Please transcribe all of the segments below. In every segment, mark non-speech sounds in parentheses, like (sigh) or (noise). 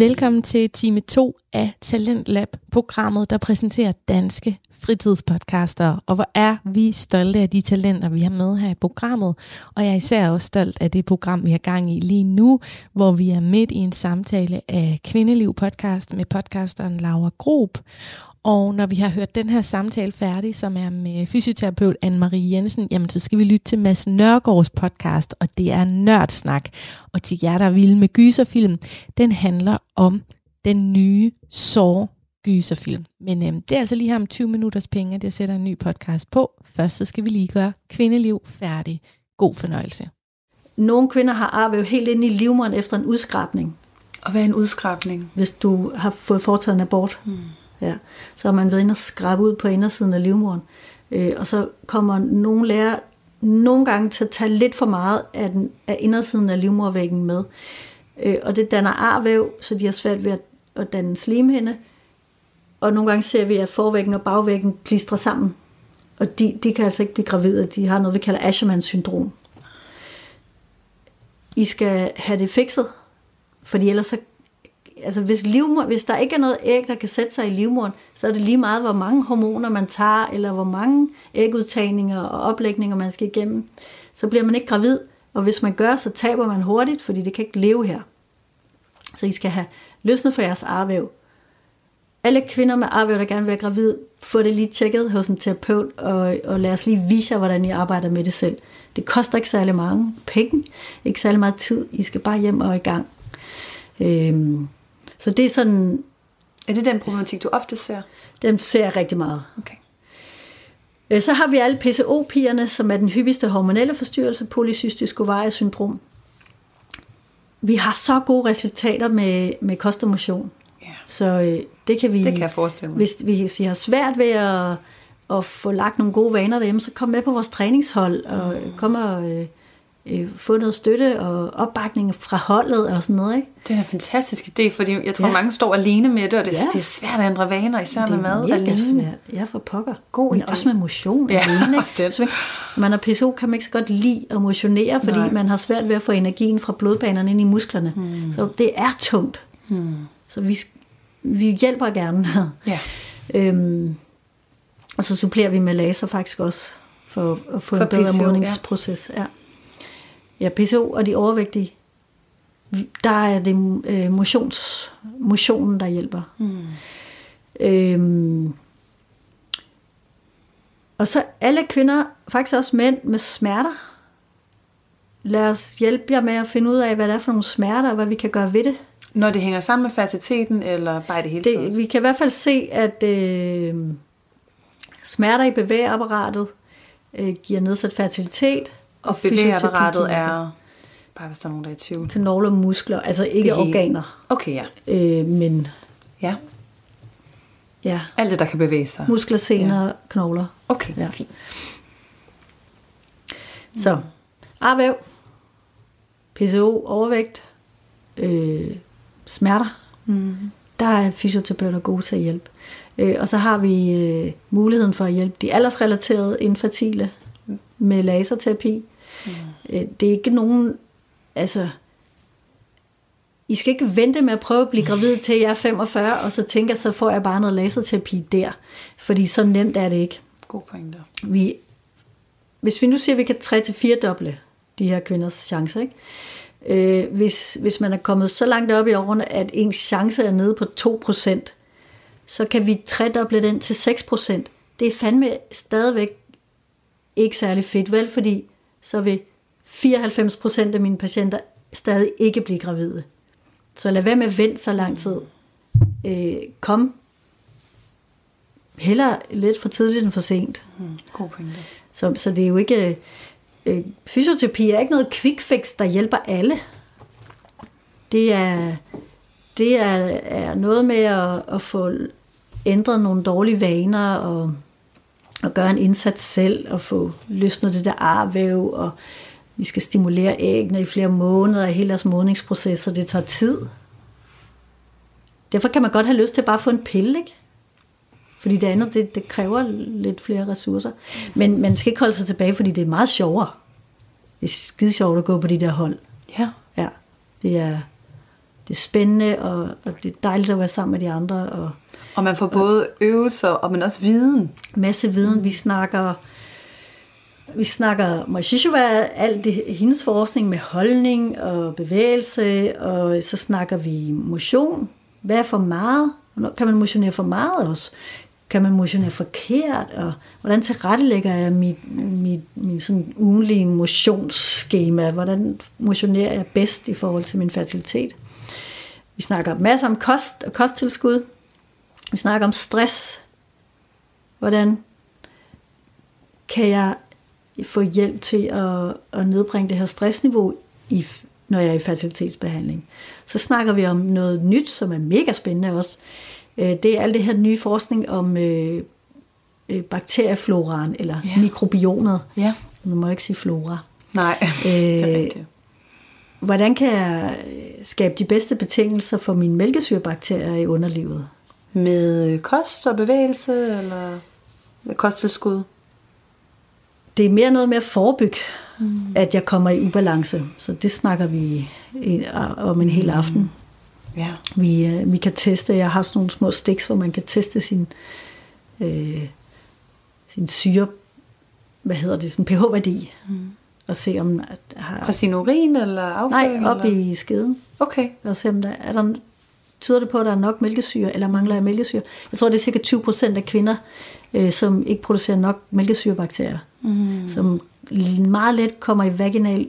Velkommen til time 2 af Talent Lab, programmet, der præsenterer danske fritidspodcaster. Og hvor er vi stolte af de talenter, vi har med her i programmet. Og jeg er især også stolt af det program, vi har gang i lige nu, hvor vi er midt i en samtale af Kvindeliv podcast med podcasteren Laura Grob. Og når vi har hørt den her samtale færdig, som er med fysioterapeut Anne-Marie Jensen, jamen så skal vi lytte til Mads Nørgaards podcast, og det er Nørdsnak. Og til jer, der er vilde med gyserfilm, den handler om den nye Saw gyserfilm. Men øhm, det er altså lige her om 20 minutters penge, at jeg sætter en ny podcast på. Først så skal vi lige gøre kvindeliv færdig. God fornøjelse. Nogle kvinder har arvæv helt ind i livmoderen efter en udskrabning. Og hvad er en udskrabning? Hvis du har fået foretaget en abort. Hmm. Ja. Så har man været inde og skrabe ud på indersiden af livmoderen. Øh, og så kommer nogle lærer nogle gange til at tage lidt for meget af, den, af indersiden af livmorvæggen med. Øh, og det danner arvæv, så de har svært ved at, at danne slimhinde. Og nogle gange ser vi, at forvæggen og bagvæggen klistrer sammen. Og de, de kan altså ikke blive gravide. De har noget, vi kalder Asherman syndrom. I skal have det fikset, fordi ellers så altså hvis, livmor, hvis der ikke er noget æg, der kan sætte sig i livmoren, så er det lige meget, hvor mange hormoner man tager, eller hvor mange ægudtagninger og oplægninger man skal igennem. Så bliver man ikke gravid, og hvis man gør, så taber man hurtigt, fordi det kan ikke leve her. Så I skal have løsnet for jeres arvæv. Alle kvinder med arvæv, der gerne vil være gravid, få det lige tjekket hos en terapeut, og, og lad os lige vise jer, hvordan I arbejder med det selv. Det koster ikke særlig mange penge, ikke særlig meget tid. I skal bare hjem og i gang. Øhm, så det er sådan... Er det den problematik, du ofte ser? Den ser jeg rigtig meget. Okay. Øh, så har vi alle PCO-pigerne, som er den hyppigste hormonelle forstyrrelse, polycystisk ovarie syndrom. Vi har så gode resultater med, med kost og motion. Ja. Så øh, det kan vi... Det kan jeg forestille mig. Hvis, hvis I har svært ved at, at få lagt nogle gode vaner derhjemme, så kom med på vores træningshold og mm. kom og... Øh, øh, få noget støtte og opbakning fra holdet og sådan noget. Ikke? Det er en fantastisk idé, fordi jeg tror, ja. mange står alene med det, og det, ja. det er svært at ændre vaner, især det med mad alene. alene. svært. Ja, for pokker. God Men idé. også med motion Ja, alene. også det. Så man har PCO, kan man ikke så godt lide at motionere, fordi Nej. man har svært ved at få energien fra blodbanerne ind i musklerne. Hmm. Så det er tungt. Hmm. Så vi, vi hjælper gerne. Ja. øhm, og så supplerer vi med laser faktisk også, for at få For en bedre PCO, modningsproces. Ja. ja, PCO og de overvægtige, der er det øh, motions, motionen, der hjælper. Hmm. Øhm, og så alle kvinder, faktisk også mænd med smerter. Lad os hjælpe jer med at finde ud af, hvad det er for nogle smerter, og hvad vi kan gøre ved det. Når det hænger sammen med fertiliteten, eller bare i det hele taget? det vi kan i hvert fald se, at øh, smerter i bevægeapparatet øh, giver nedsat fertilitet. Og bevægeapparatet er, bare hvis der er nogen, der er i tvivl. Knogler, muskler, altså ikke organer, Okay, ja. øh, men Ja, ja, alt det, der kan bevæge sig. muskler, sener, ja. knogler. Okay, ja. fint. Så arvæv, PCO, overvægt, øh, smerter, Mm. der er fysioterapeuter gode til at hjælpe. Øh, og så har vi øh, muligheden for at hjælpe de aldersrelaterede infertile med laserterapi. Mm. Øh, det er ikke nogen, altså, I skal ikke vente med at prøve at blive gravid til jeg er 45, og så tænker så får jeg bare noget laserterapi der. Fordi så nemt er det ikke. God pointe. Vi, hvis vi nu siger, at vi kan 3-4 doble de her kvinders chancer, ikke? Øh, hvis, hvis man er kommet så langt op i årene, at ens chance er nede på 2%, så kan vi tredoble den til 6%. Det er fandme stadigvæk ikke særlig fedt, vel? Fordi så vil 94% af mine patienter stadig ikke blive gravide. Så lad være med at vente så lang tid. Øh, kom heller lidt for tidligt end for sent. Mm. God pointe. Så, så det er jo ikke... Øh, fysioterapi er ikke noget quick fix, der hjælper alle. Det er, det er, er noget med at, at få ændret nogle dårlige vaner og, og gøre en indsats selv og få løsnet det der arvæv og vi skal stimulere æggene i flere måneder af hele deres modningsproces, så det tager tid. Derfor kan man godt have lyst til bare at få en pille, ikke? Fordi det andet, det, det kræver lidt flere ressourcer. Men man skal ikke holde sig tilbage, fordi det er meget sjovere. Det er skide sjovt at gå på de der hold. Ja. Ja, det er, det er spændende, og, og det er dejligt at være sammen med de andre, og og man får både øvelser, og men også viden. masse viden. Vi snakker, vi snakker Moishishuva, alt det, hendes forskning med holdning og bevægelse, og så snakker vi motion. Hvad er for meget? Hvornår kan man motionere for meget også? Kan man motionere forkert? Og hvordan tilrettelægger jeg mit, mit, min sådan ugenlige motionsskema? Hvordan motionerer jeg bedst i forhold til min fertilitet? Vi snakker masser om kost og kosttilskud. Vi snakker om stress. Hvordan kan jeg få hjælp til at, at nedbringe det her stressniveau, i, når jeg er i fertilitetsbehandling. Så snakker vi om noget nyt, som er mega spændende også. Øh, Det er alt det her nye forskning om øh, øh, bakteriefloraen, eller yeah. mikrobiomet. Ja. Man må ikke sige flora. Nej, (laughs) det er Øh, rigtigt. Hvordan kan jeg øh, skabe de bedste betingelser for mine mælkesyrebakterier i underlivet? Med øh, kost og bevægelse, eller med kosttilskud? det er mere noget med at forebygge, mm. at jeg kommer i ubalance. Så det snakker vi i- om en hel aften. Ja. Vi, øh, vi kan teste, jeg har sådan nogle små sticks, hvor man kan teste sin, øh, sin syre, hvad hedder det, sådan pH-værdi, mm. og se om har... Fra sin urin eller afføring? Nej, op eller? i skeden, Okay. og se om der er der tyder det på, at der er nok mælkesyre, eller mangler jeg mælkesyre. Jeg tror, det er cirka 20 procent af kvinder, øh, som ikke producerer nok mælkesyrebakterier, mm. som meget let kommer i vaginal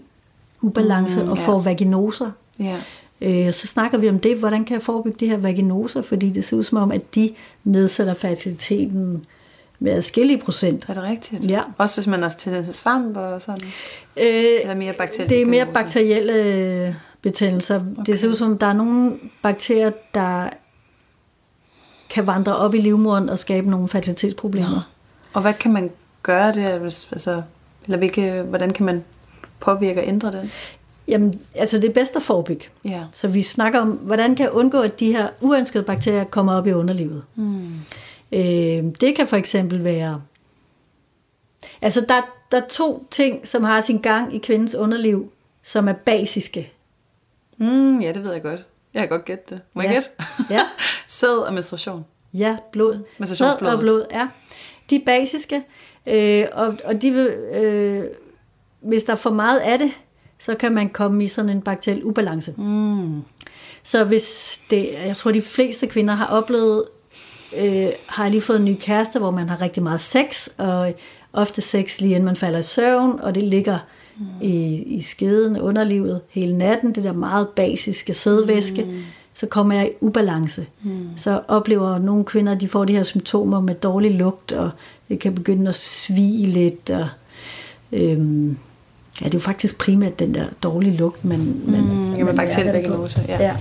ubalance mm, og ja. får vaginoser. Ja. Øh, så snakker vi om det, hvordan kan jeg forebygge de her vaginoser, fordi det ser ud som om, at de nedsætter fertiliteten med adskillige procent. Er det rigtigt? Ja. Også hvis man har tendens til svamp og sådan? Øh, Eller mere bakterielle Det er mere bakterielle betændelser. Okay. Det ser ud som, om, der er nogle bakterier, der kan vandre op i livmoderen og skabe nogle fertilitetsproblemer. Og hvad kan man gøre det? Hvis, altså, eller hvilke, hvordan kan man påvirke og ændre den? Jamen, altså det er bedst at forebygge. Ja. Så vi snakker om, hvordan kan jeg undgå, at de her uønskede bakterier kommer op i underlivet. Mm. Øh, det kan for eksempel være... Altså, der, der er to ting, som har sin gang i kvindens underliv, som er basiske. Mm, ja, det ved jeg godt. Jeg kan godt gætte det. Må jeg Ja. gætte? Ja. (laughs) Sæd og menstruation. Ja, blod. Sæd Menstruationsblodet. og blod, ja. De er basiske, øh, og, og de vil, øh, hvis der er for meget af det, så kan man komme i sådan en bakteriel ubalance. Mm. Så hvis det, jeg tror de fleste kvinder har oplevet, øh, har lige fået en ny kæreste, hvor man har rigtig meget sex, og ofte sex lige inden man falder i søvn, og det ligger mm. i, i skeden, underlivet hele natten, det der meget basiske sædvæske, mm. så kommer jeg i ubalance. Mm. Så oplever nogle kvinder, de får de her symptomer med dårlig lugt, og det kan begynde at svige lidt, og øhm, ja, det er jo faktisk primært den der dårlige lugt, man, man, Mm, ja, med bakteriel mærker det på. vaginose, ja. ja.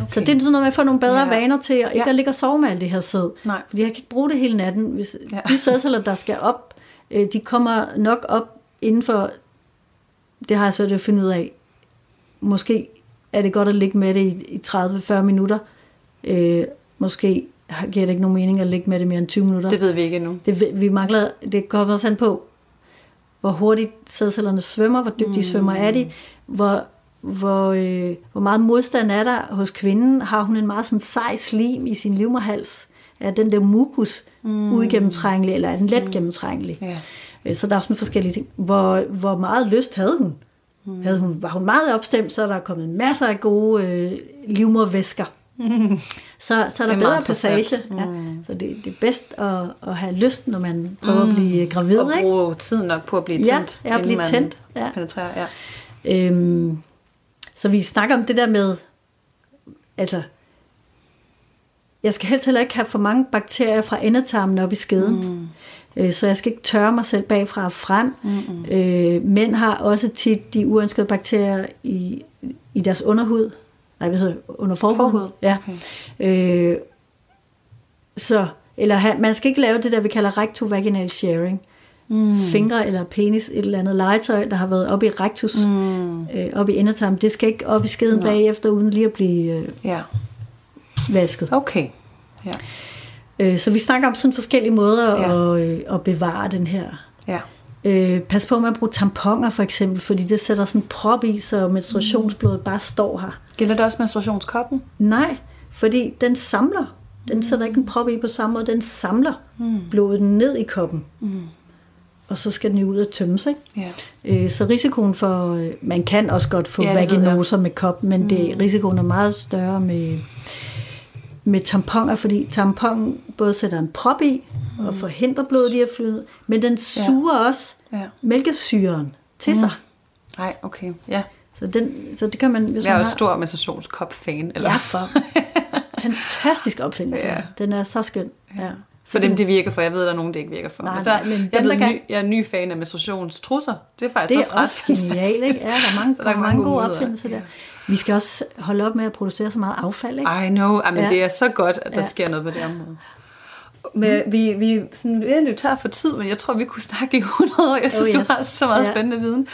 Okay. Så det er sådan noget med at få nogle bedre Ja. vaner til, at ikke Ja. at ligge og sove med alt det her sæd. Nej. Fordi jeg kan ikke bruge det hele natten. Hvis Ja. ja. De sædceller, der skal op, øh, de kommer nok op inden for, det har jeg svært ved at finde ud af, måske er det godt at ligge med det i, i 30-40 minutter. Øh, måske giver det ikke nogen mening at ligge med det mere end 20 minutter. Det ved vi ikke endnu. Det, vi mangler, det kommer også an på, hvor hurtigt sædcellerne svømmer, hvor dygtige mm. svømmer er de, hvor, hvor, øh, hvor meget modstand er der hos kvinden. Har hun en meget sådan sej slim i sin livmoderhals? Er den der mukus mm. uigennemtrængelig, eller er den let gennemtrængelig? Ja. Øh, Så der er sådan forskellige ting. Hvor, hvor meget lyst havde hun? Mm. Havde hun? Var hun meget opstemt, så er der kommet masser af gode øh, livmorvæsker. Mm. (laughs) Så, så er der Det er bedre passage. interessant. Ja. Så det, det er bedst at, at have lyst, når man prøver mm. at blive gravid. Og Ikke? bruge tiden nok på at blive tændt. ja, at blive tændt, ja. Penetrerer, ja. Øhm, så vi snakker om det der med, altså, jeg skal helst heller ikke have for mange bakterier fra endetarmen op i skeden. Mm. Øh, så jeg skal ikke tørre mig selv bagfra og frem. Mm-hmm. Øh, mænd har også tit de uønskede bakterier i, i deres underhud. Nej, hvad hedder? Under forhuden. Forhud, Ja. okay. Øh, så, eller man skal ikke lave det der, vi kalder rectovaginal sharing. Mm. Fingre eller penis, et eller andet legetøj, der har været oppe i rectus, mm. øh, oppe i endetarmen. Det skal ikke op i skeden Nej. bagefter, uden lige at blive øh, Ja. vasket. Okay. Ja. Øh, så vi snakker om sådan forskellige måder Ja. at, øh, at bevare den her Ja. Øh, pas på med at bruge tamponer for eksempel, fordi det sætter sådan en prop i, så menstruationsblodet bare står her. Gælder det også menstruationskoppen? Nej, fordi den samler. Den sætter ikke en prop i på samme måde, den samler mm. blodet ned i koppen. Mm. Og så skal den jo ud og tømmes, ikke? Ja. Øh, så risikoen for, øh, man kan også godt få Ja, vaginoser med kop, men det, risikoen er meget større med, med tamponer, fordi tampon både sætter en prop i og forhindrer blodet i at flyde, men den suger ja. også Ja. mælkesyren til sig. Nej, okay. Ja. Så, den, så det kan man, hvis Jeg er man også har, stor menstruationskop-fan. Eller? Ja, for. (laughs) Fantastisk opfindelse. Ja. Den er så skøn. Ja. For dem, det virker for. Jeg ved, at der er nogen, det ikke virker for. Nej, men der, nej, men jeg, dem, er der kan- ny, jeg er ny fan af menstruationstrusser. Det er faktisk Det også er ret også genialt, ikke? Ja, der er mange, (laughs) Der er mange mange gode muligheder. opfindelser der. Vi skal også holde op med at producere så meget affald, ikke? I know. I men Ja. det er så godt, at der Ja. sker noget på det område. Men vi, vi er sådan at løbe tør for tid, men jeg tror, vi kunne snakke i 100 år. Jeg synes, Oh, yes. du har så meget Ja. spændende viden.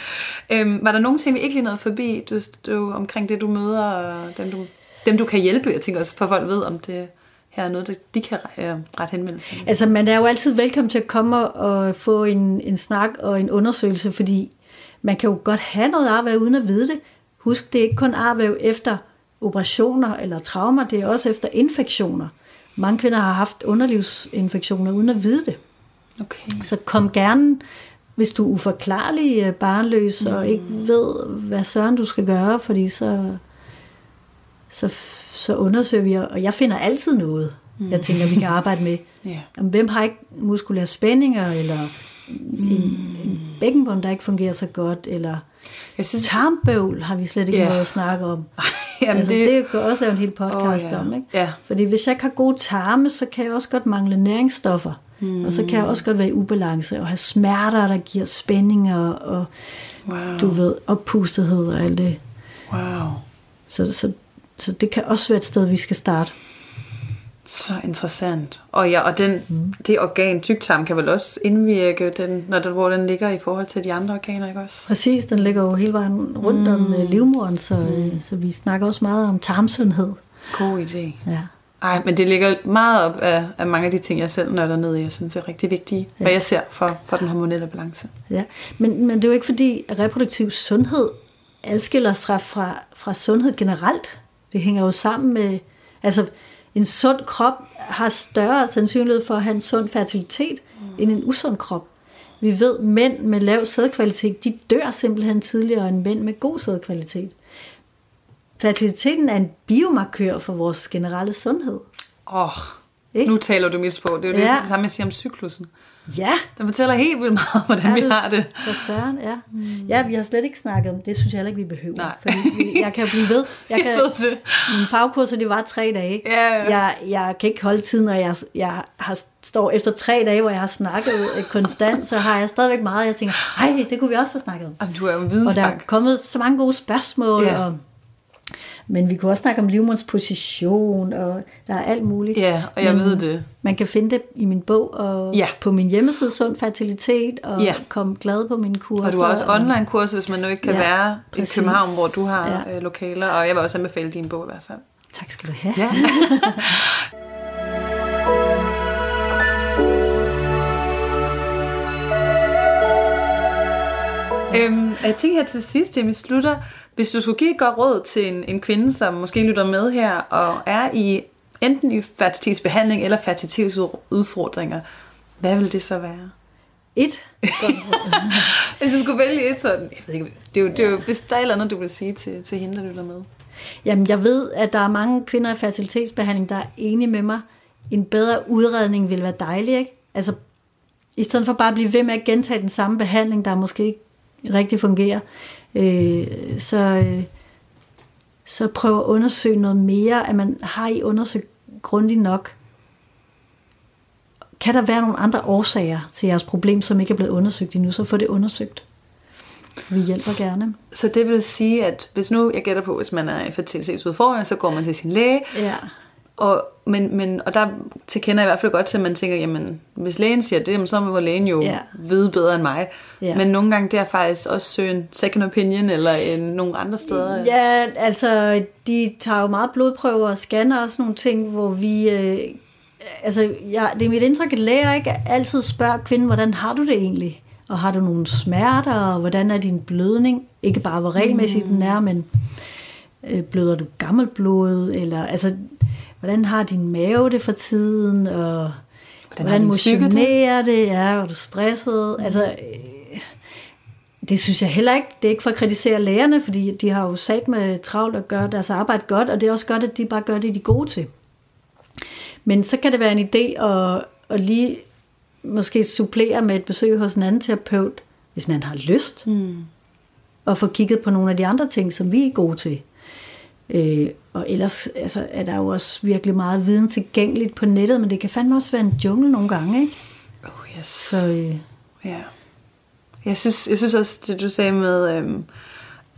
Øhm, var der nogle ting, vi ikke lige nåede forbi du, du, omkring det, du møder, og dem du, dem, du kan hjælpe? Jeg tænker også, for folk ved, om det her er noget, de kan øh, ret henvendelse. til. Altså, man er jo altid velkommen til at komme og få en, en snak og en undersøgelse, fordi man kan jo godt have noget arvæv uden at vide det. Husk, det er ikke kun arvæv efter operationer eller traumer, det er også efter infektioner. Mange kvinder har haft underlivsinfektioner uden at vide det. Okay. Så kom gerne, hvis du er uforklarlig øh, barnløs mm. og ikke ved, hvad søren du skal gøre, fordi så, så, så undersøger vi, og jeg finder altid noget, mm. jeg tænker, vi kan (laughs) arbejde med. Om hvem har ikke muskulære spændinger, eller en, en bækkenbund, der ikke fungerer så godt, eller Jeg synes, tarmbøvl har vi slet ikke Ja. noget at snakke om. (laughs) Jamen, altså, det- det, kan også lave en hel podcast Åh, ja. om. Ikke? Ja. Fordi hvis jeg ikke har gode tarme, så kan jeg også godt mangle næringsstoffer. Mm. Og så kan jeg også godt være i ubalance og have smerter, der giver spændinger og wow. du ved, oppustethed og alt det. wow. Så, så, så det kan også være et sted, vi skal starte. Så interessant. Og ja, og den, mm. det organ, tyktarm, kan vel også indvirke, den, når den, hvor den ligger i forhold til de andre organer, ikke også? Præcis, den ligger jo hele vejen rundt mm. om øh, livmoderen, så, mm. så vi snakker også meget om tarmsundhed. God idé. Ja. Ej, men det ligger meget op af, af mange af de ting, jeg selv nørder ned i, jeg synes er rigtig vigtige, ja. hvad jeg ser for, for den hormonelle balance. Ja, men, men det er jo ikke fordi, reproduktiv sundhed adskiller sig fra, fra sundhed generelt. Det hænger jo sammen med, altså en sund krop har større sandsynlighed for at have en sund fertilitet mm. end en usund krop. Vi ved, at mænd med lav sædkvalitet, de dør simpelthen tidligere end mænd med god sædkvalitet. Fertiliteten er en biomarkør for vores generelle sundhed. Åh, oh, Ikke? nu taler du mis på. Det er jo Ja. det, det samme, jeg siger om cyklusen. Ja, Den fortæller helt vildt meget hvordan vi har det. For søren, ja. Ja, vi har slet ikke snakket om det, synes jeg heller ikke, vi behøver. Nej. Fordi vi- jeg kan blive ved. (laughs) Jeg kan, Jeg det. Mine fagkurser, det var tre dage. Ja, ja. Jeg, jeg kan ikke holde tiden, og jeg, jeg har, står efter tre dage, hvor jeg har snakket øh, konstant, så har jeg stadigvæk meget, jeg tænker, ej, det kunne vi også have snakket om. Jamen, du er jo en Og der er vidensbank. kommet så mange gode spørgsmål, Ja. og, men vi kunne også snakke om livmodens position, og der er alt muligt. Ja, og jeg Men ved det. Man kan finde det i min bog, og Ja. på min hjemmeside Sund Fertilitet, og Ja. komme glad på mine kurser. Og du har også online-kurser, hvis man nu ikke kan Ja, være præcis. i København, hvor du har Ja. ja. lokaler. Og jeg vil også anbefale din bog i hvert fald. Tak skal du have. Ja. (laughs) øhm, jeg tænker her til sidst, Jamie Slutter, hvis du skulle give et godt råd til en, en kvinde, som måske lytter med her, og er i enten i fertilitetsbehandling eller fertilitetsudfordringer, hvad vil det så være? Et. (laughs) Hvis du skulle vælge et sådan, jeg ved ikke, det er jo, det er jo, hvis der er eller andet, du vil sige til, til hende, der lytter med. Jamen, jeg ved, at der er mange kvinder i fertilitetsbehandling, der er enige med mig. En bedre udredning vil være dejlig, ikke? Altså, i stedet for bare at blive ved med at gentage den samme behandling, der måske ikke rigtig fungerer, øh, så, øh, så prøv at undersøge noget mere, at man har I undersøgt grundigt nok. Kan der være nogle andre årsager til jeres problem, som ikke er blevet undersøgt endnu, så få det undersøgt. Vi hjælper gerne. Så det vil sige, at hvis nu, jeg gætter på, hvis man er i fertilitetsudfordring, så går man til sin læge, Ja. Og, men, men, og der tilkender jeg i hvert fald godt til, at man tænker, jamen, hvis lægen siger det, jamen, så må lægen jo ja. vide bedre end mig. Ja. Men nogle gange det er faktisk også søge en second opinion, eller en, nogle andre steder. Ja, altså, de tager jo meget blodprøver og scanner og sådan nogle ting, hvor vi... Øh, altså, jeg, det er mit indtryk, at læger ikke altid spørger kvinden, hvordan har du det egentlig? og har du nogle smerter, og hvordan er din blødning? Ikke bare hvor regelmæssigt mm. den er, men øh, bløder du gammelblod, eller altså, hvordan har din mave det for tiden, og hvordan, hvordan motionerer det? det? Ja, er du stresset? Mm. Altså, øh, det synes jeg heller ikke. Det er ikke for at kritisere lægerne, fordi de har jo sat med travlt at gøre deres arbejde godt, og det er også godt, at de bare gør det, de er gode til. Men så kan det være en idé at, at lige måske supplere med et besøg hos en anden terapeut, hvis man har lyst, mm. og få kigget på nogle af de andre ting, som vi er gode til. Øh, og ellers altså, er der jo også virkelig meget viden tilgængeligt på nettet, men det kan fandme også være en jungle nogle gange, ikke? Oh yes. Så, øh, ja. Jeg synes, jeg synes også, det du sagde med, øhm,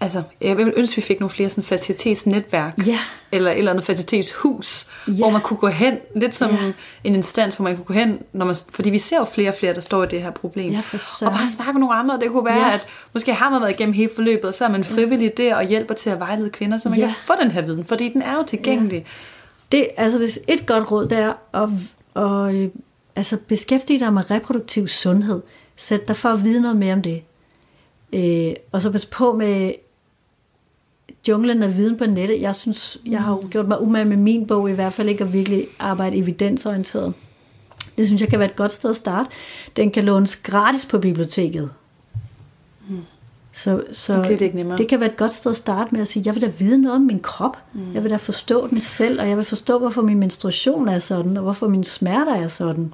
altså, jeg vil ønske, vi fik nogle flere sådan fertilitetsnetværk. Ja. Eller et eller andet fertilitetshus, ja. hvor man kunne gå hen, lidt som ja. en instans, hvor man kunne gå hen, når man, fordi vi ser jo flere og flere, der står i det her problem. Ja, for og bare snakke med nogle andre. Det kunne være, ja. at måske har man været igennem hele forløbet, og så er man frivillig der og hjælper til at vejlede kvinder, så man ja. kan få den her viden, fordi den er jo tilgængelig. Ja. Det, altså hvis et godt råd, det er at, at, at altså beskæftige dig med reproduktiv sundhed. Sæt dig for at vide noget mere om det. Øh, og så pas på med junglen af viden på nettet. Jeg synes, jeg har gjort mig umage med min bog, i hvert fald ikke at virkelig arbejde evidensorienteret. Det synes jeg kan være et godt sted at starte. Den kan lånes gratis på biblioteket. Mm. Så, så okay, det, ikke det kan være et godt sted at starte med at sige, jeg vil da vide noget om min krop. Mm. Jeg vil da forstå den selv, og jeg vil forstå, hvorfor min menstruation er sådan, og hvorfor mine smerter er sådan.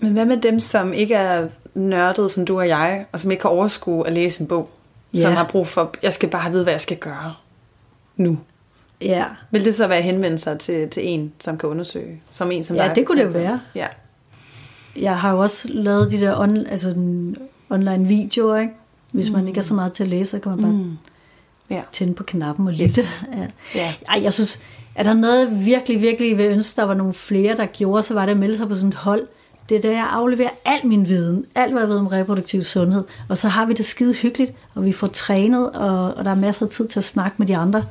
Men hvad med dem, som ikke er nørdet som du og jeg, og som ikke kan overskue at læse en bog? Ja. som har brug for, jeg skal bare vide, hvad jeg skal gøre nu. Ja. Vil det så være at henvende sig til, til en, som kan undersøge? Som en, som ja, det kunne det jo være. Ja. Jeg har jo også lavet de der on, altså den online videoer, ikke? Hvis mm. man ikke er så meget til at læse, så kan man bare mm. ja. tænde på knappen og lytte. Yes. ja. Ja. Ej, jeg synes, er der noget virkelig, virkelig vil ønske, der var nogle flere, der gjorde, så var det at melde sig på sådan et hold, det er der, jeg afleverer al min viden, alt hvad jeg ved om reproduktiv sundhed, og så har vi det skide hyggeligt, og vi får trænet, og, og der er masser af tid til at snakke med de andre.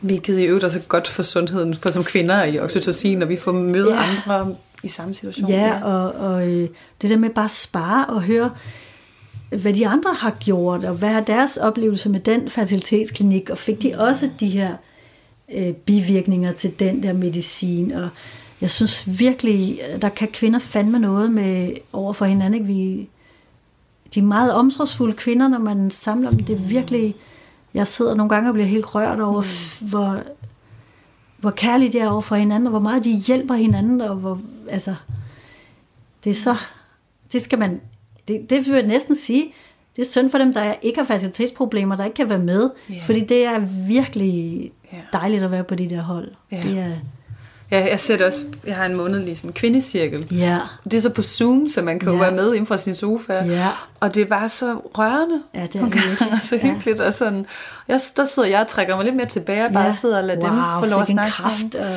Hvilket i øvrigt også er godt for sundheden, for som kvinder i oxytocin, når vi får møde ja. andre i samme situation. Ja, ja. og, og øh, det der med bare at spare og høre, hvad de andre har gjort, og hvad er deres oplevelse med den fertilitetsklinik, og fik de også de her øh, bivirkninger til den der medicin, og jeg synes virkelig, der kan kvinder fandme noget med over for hinanden. Ikke? Vi, de er meget omsorgsfulde kvinder, når man samler dem. Det er virkelig... Jeg sidder nogle gange og bliver helt rørt over, mm. hvor, hvor kærligt de er over for hinanden, og hvor meget de hjælper hinanden, og hvor, altså, det er så, det skal man, det, det vil jeg næsten sige, det er synd for dem, der ikke har facilitetsproblemer, der ikke kan være med, yeah. fordi det er virkelig dejligt at være på de der hold. Yeah. Det er, Ja, jeg ser det også. Jeg har en månedlig sådan kvindecirkel. Ja. Det er så på Zoom, så man kan ja. jo være med inden fra sin sofa. Ja. Og det er bare så rørende. Ja, det er det virkelig. (laughs) så hyggeligt. Ja. Og sådan. Jeg, der sidder jeg og trækker mig lidt mere tilbage, og ja. bare sidder og lader wow, dem få lov at snakke kraft, og...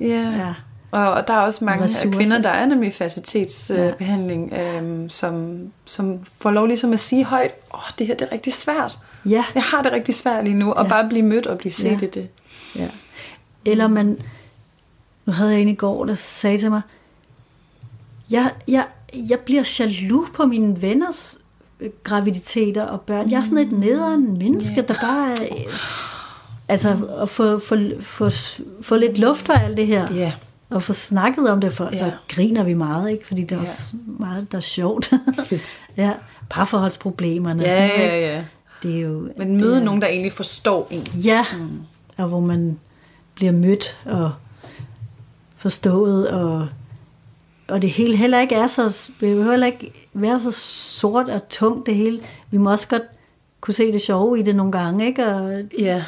Ja. ja. Og, og der er også mange Ressourcer. kvinder, der er nemlig facilitetsbehandling, ja. øhm, som, som får lov ligesom at sige højt, åh, oh, det her det er rigtig svært. Ja. Jeg har det rigtig svært lige nu, og ja. bare blive mødt og blive set ja. i det. Ja. Eller man, nu havde jeg en i går, der sagde til mig, jeg, jeg, jeg bliver jaloux på mine venners øh, graviditeter og børn. Jeg er sådan et nederen menneske, yeah. der bare er... Altså, at få, få, få, få lidt luft for alt det her. Yeah. Og få snakket om det, for yeah. så griner vi meget, ikke? Fordi det er yeah. også meget, der er sjovt. (laughs) Fedt. ja, parforholdsproblemerne. Ja, ja, ja. Det er jo... Men møde er, nogen, der egentlig forstår en. Ja, mm. og hvor man bliver mødt og forstået, og, og det hele heller ikke er så, det behøver heller ikke være så sort og tungt det hele. Vi må også godt kunne se det sjove i det nogle gange, ikke? Og, ja.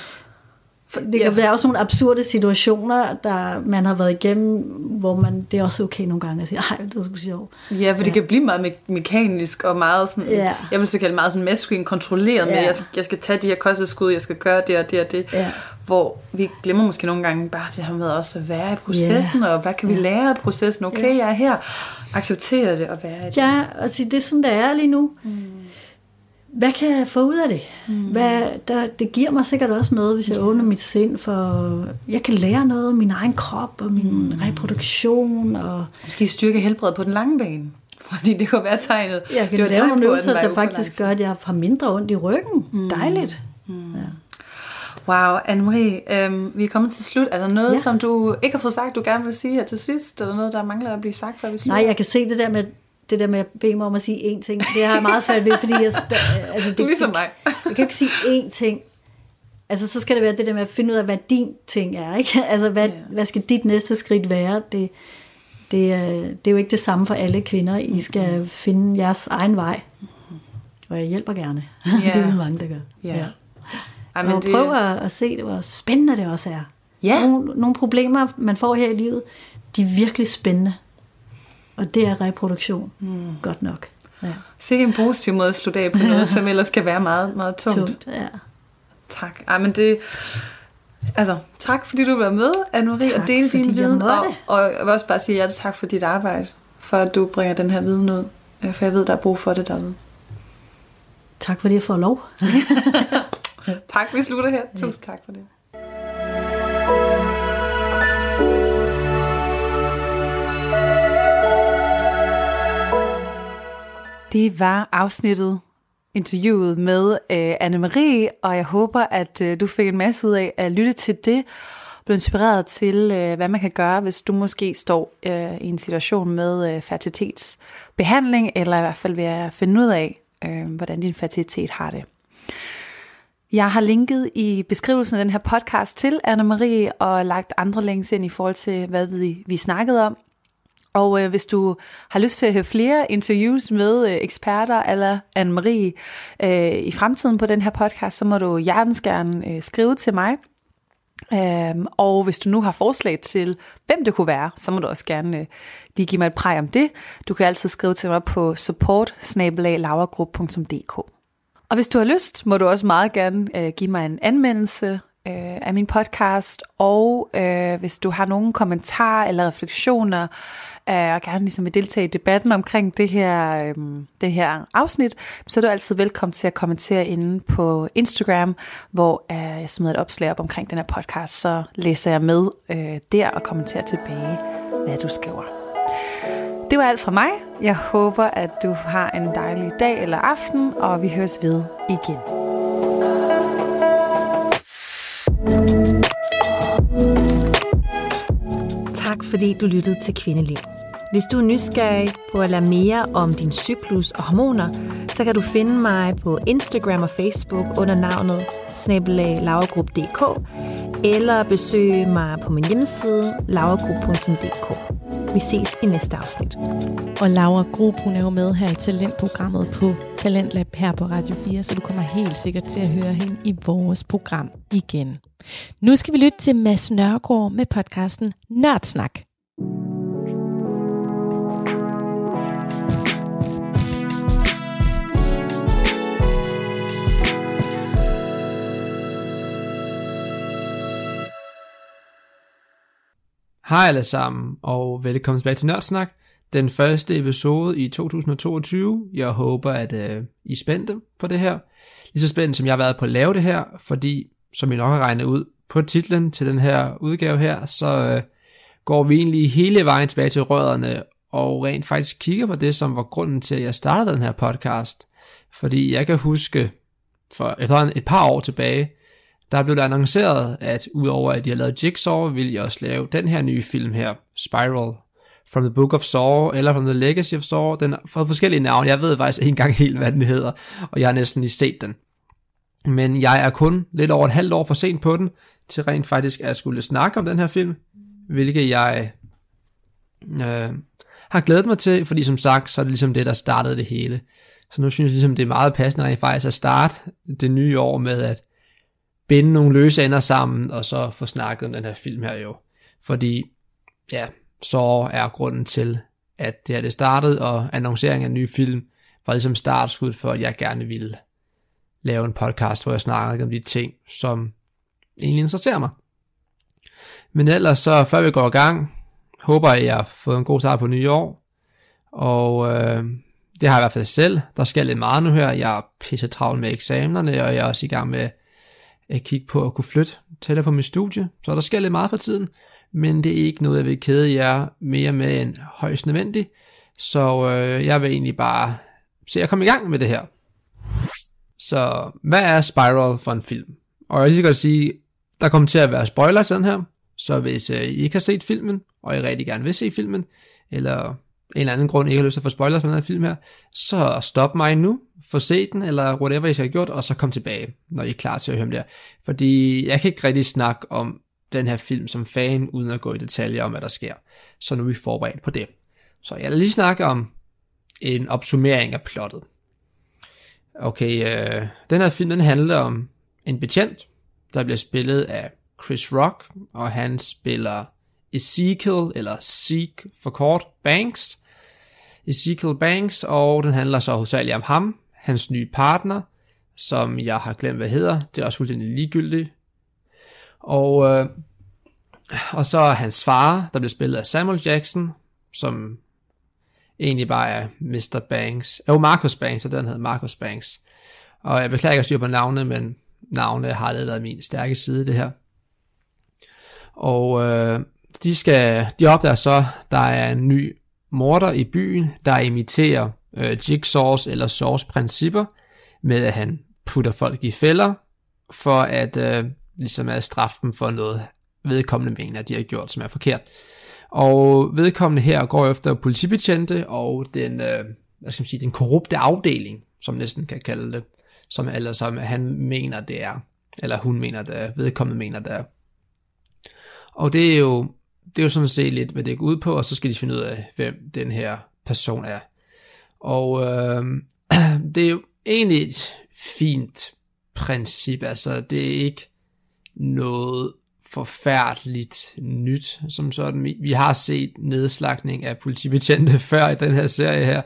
For, det kan ja. være også nogle absurde situationer, der man har været igennem, hvor man, det er også okay nogle gange at sige, ej, det er sgu sjovt. Ja, for ja. det kan blive meget me- mekanisk og meget sådan, ja. jeg vil så kalde meget sådan maskulin kontrolleret ja. med, jeg skal, jeg skal tage de her kosteskud, jeg skal gøre det og det og det. Ja. Hvor vi glemmer måske nogle gange bare det her med også at være i processen, ja. og hvad kan vi ja. lære af processen? Okay, ja. jeg er her. Acceptere det og være i det. Ja, altså det er sådan, det er lige nu. Mm hvad kan jeg få ud af det? Mm. Hvad, der, det giver mig sikkert også noget, hvis jeg ja. åbner mit sind for, jeg kan lære noget om min egen krop og min mm. reproduktion. Og, Måske styrke helbredet på den lange bane. (laughs) Fordi det kunne være tegnet. Jeg kan det lave nogle øvelser, der faktisk gør, at jeg har mindre ondt i ryggen. Mm. Dejligt. Mm. Ja. Wow, Anne-Marie, øhm, vi er kommet til slut. Er der noget, Ja. som du ikke har fået sagt, du gerne vil sige her til sidst? Eller noget, der mangler at blive sagt, før vi slutter? Nej, jeg kan se det der med det der med at bede mig om at sige én ting. Det har jeg meget svært ved, fordi jeg, altså, det, ligesom mig. Jeg kan ikke sige én ting. Altså, så skal det være det der med at finde ud af, hvad din ting er. Ikke? (laughs) Altså, hvad, Ja. hvad skal dit næste skridt være? Det, det, er, det er jo ikke det samme for alle kvinder. I skal finde jeres egen vej. Og jeg hjælper gerne. Ja. (laughs) det er vi mange, der gør. Ja. Ja. Ej, Men det... det, prøv at, at se, det, hvor spændende det også er. Ja. Nogle, nogle problemer, man får her i livet, de er virkelig spændende. Og det er reproduktion. Mm. Godt nok. Ja. Sikke en positiv måde at slutte af på (laughs) noget, som ellers kan være meget, meget tungt. Tungt, ja. Tak. Ej, men det... Altså, tak fordi du var med, Anne-Marie, og dele din viden. Og, og jeg vil også bare sige hjertelig tak for dit arbejde, for at du bringer den her viden ud. Øh, For jeg ved, der er brug for det derude. Tak fordi jeg får lov. (laughs) Tak, vi slutter her. Tusind tak for det. Det var afsnittet, interviewet med øh, Anne-Marie, og jeg håber, at øh, du fik en masse ud af at lytte til det, blev inspireret til, øh, hvad man kan gøre, hvis du måske står øh, i en situation med øh, fertilitetsbehandling, eller i hvert fald ved at finde ud af, øh, hvordan din fertilitet har det. Jeg har linket i beskrivelsen af den her podcast til Anne-Marie og lagt andre links ind i forhold til, hvad vi, vi snakkede om. Og øh, hvis du har lyst til at høre flere interviews med øh, eksperter eller Anne-Marie øh, i fremtiden på den her podcast, så må du hjertens gerne øh, skrive til mig. Øhm, og hvis du nu har forslag til, hvem det kunne være, så må du også gerne øh, lige give mig et præg om det. Du kan altid skrive til mig på support og hvis du har lyst, må du også meget gerne øh, give mig en anmeldelse øh, af min podcast, og øh, hvis du har nogle kommentarer eller refleksioner, øh, og gerne ligesom vil deltage i debatten omkring det her, øh, det her afsnit, så er du altid velkommen til at kommentere inde på Instagram, hvor øh, jeg smider et opslag op omkring den her podcast, så læser jeg med øh, der og kommenterer tilbage, hvad du skriver. Det var alt fra mig. Jeg håber, at du har en dejlig dag eller aften, og vi høres ved igen. Tak fordi du lyttede til Kvindeliv. Hvis du er nysgerrig på at lære mere om din cyklus og hormoner, så kan du finde mig på Instagram og Facebook under navnet snabelaglaugrup.dk eller besøge mig på min hjemmeside lauergrup.dk. Vi ses i næste afsnit. Og Laura Grob, hun er jo med her i talentprogrammet på Talentlab her på Radio 4, så du kommer helt sikkert til at høre hende i vores program igen. Nu skal vi lytte til Mads Nørgaard med podcasten Nørdsnak. Hej alle sammen, og velkommen tilbage til Nørdsnak. Den første episode i 2022. Jeg håber, at øh, I er spændte på det her. Lige så spændt, som jeg har været på at lave det her, fordi, som I nok har regnet ud på titlen til den her udgave her, så øh, går vi egentlig hele vejen tilbage til rødderne, og rent faktisk kigger på det, som var grunden til, at jeg startede den her podcast. Fordi jeg kan huske, for efterhånden et par år tilbage, der blev der annonceret, at udover at de har lavet Jigsaw, vil de også lave den her nye film her, Spiral, From the Book of Saw, eller From the Legacy of Saw, den har fået forskellige navne, jeg ved faktisk ikke engang helt, hvad den hedder, og jeg har næsten lige set den. Men jeg er kun lidt over et halvt år for sent på den, til rent faktisk at skulle snakke om den her film, hvilket jeg øh, har glædet mig til, fordi som sagt, så er det ligesom det, der startede det hele. Så nu synes jeg ligesom, det er meget passende rent faktisk at starte det nye år med at binde nogle løse ender sammen, og så få snakket om den her film her jo. Fordi, ja, så er grunden til, at det her det startede, og annonceringen af en ny film var ligesom startskud for, at jeg gerne ville lave en podcast, hvor jeg snakker om de ting, som egentlig interesserer mig. Men ellers så, før vi går i gang, håber jeg, at jeg har fået en god start på nye år, og øh, det har jeg i hvert fald selv. Der skal lidt meget nu her. Jeg er pisse travlt med eksamenerne, og jeg er også i gang med at kigge på at kunne flytte tættere på mit studie. Så der sker lidt meget for tiden, men det er ikke noget, jeg vil kede jer mere med end højst nødvendigt. Så øh, jeg vil egentlig bare se at komme i gang med det her. Så hvad er Spiral for en film? Og jeg kan godt sige, der kommer til at være spoiler til den her, så hvis øh, I ikke har set filmen, og I rigtig gerne vil se filmen, eller en eller anden grund ikke har lyst til at få spoilers for den her film her, så stop mig nu, få set den, eller whatever I skal have gjort, og så kom tilbage, når I er klar til at høre om det her. Fordi jeg kan ikke rigtig snakke om den her film som fan, uden at gå i detaljer om, hvad der sker. Så nu er vi forberedt på det. Så jeg vil lige snakke om en opsummering af plottet. Okay, øh, den her film den handler om en betjent, der bliver spillet af Chris Rock, og han spiller Ezekiel, eller Zeke for kort, Banks. Ezekiel Banks, og den handler så hovedsageligt om ham, hans nye partner, som jeg har glemt, hvad hedder. Det er også fuldstændig ligegyldigt. Og, øh, og så er hans far, der bliver spillet af Samuel Jackson, som egentlig bare er Mr. Banks. Jo, Marcus Banks, og den hedder Marcus Banks. Og jeg beklager ikke at styre på navnet, men navne har aldrig været min stærke side, det her. Og øh, de, skal, de opdager så, der er en ny morder i byen, der imiterer øh, Jigsaws eller Saws principper, med at han putter folk i fælder, for at øh, ligesom at straffe dem for noget vedkommende mener, de har gjort, som er forkert. Og vedkommende her går efter politibetjente og den, øh, hvad skal man sige, den korrupte afdeling, som næsten kan kalde det, som, eller som han mener det er, eller hun mener det er, vedkommende mener det er. Og det er jo, det er jo sådan set lidt, hvad det går ud på, og så skal de finde ud af, hvem den her person er. Og øh, (clears throat) det er jo egentlig et fint princip, altså det er ikke noget forfærdeligt nyt som sådan. Vi har set nedslagning af politibetjente (laughs) før i den her serie her,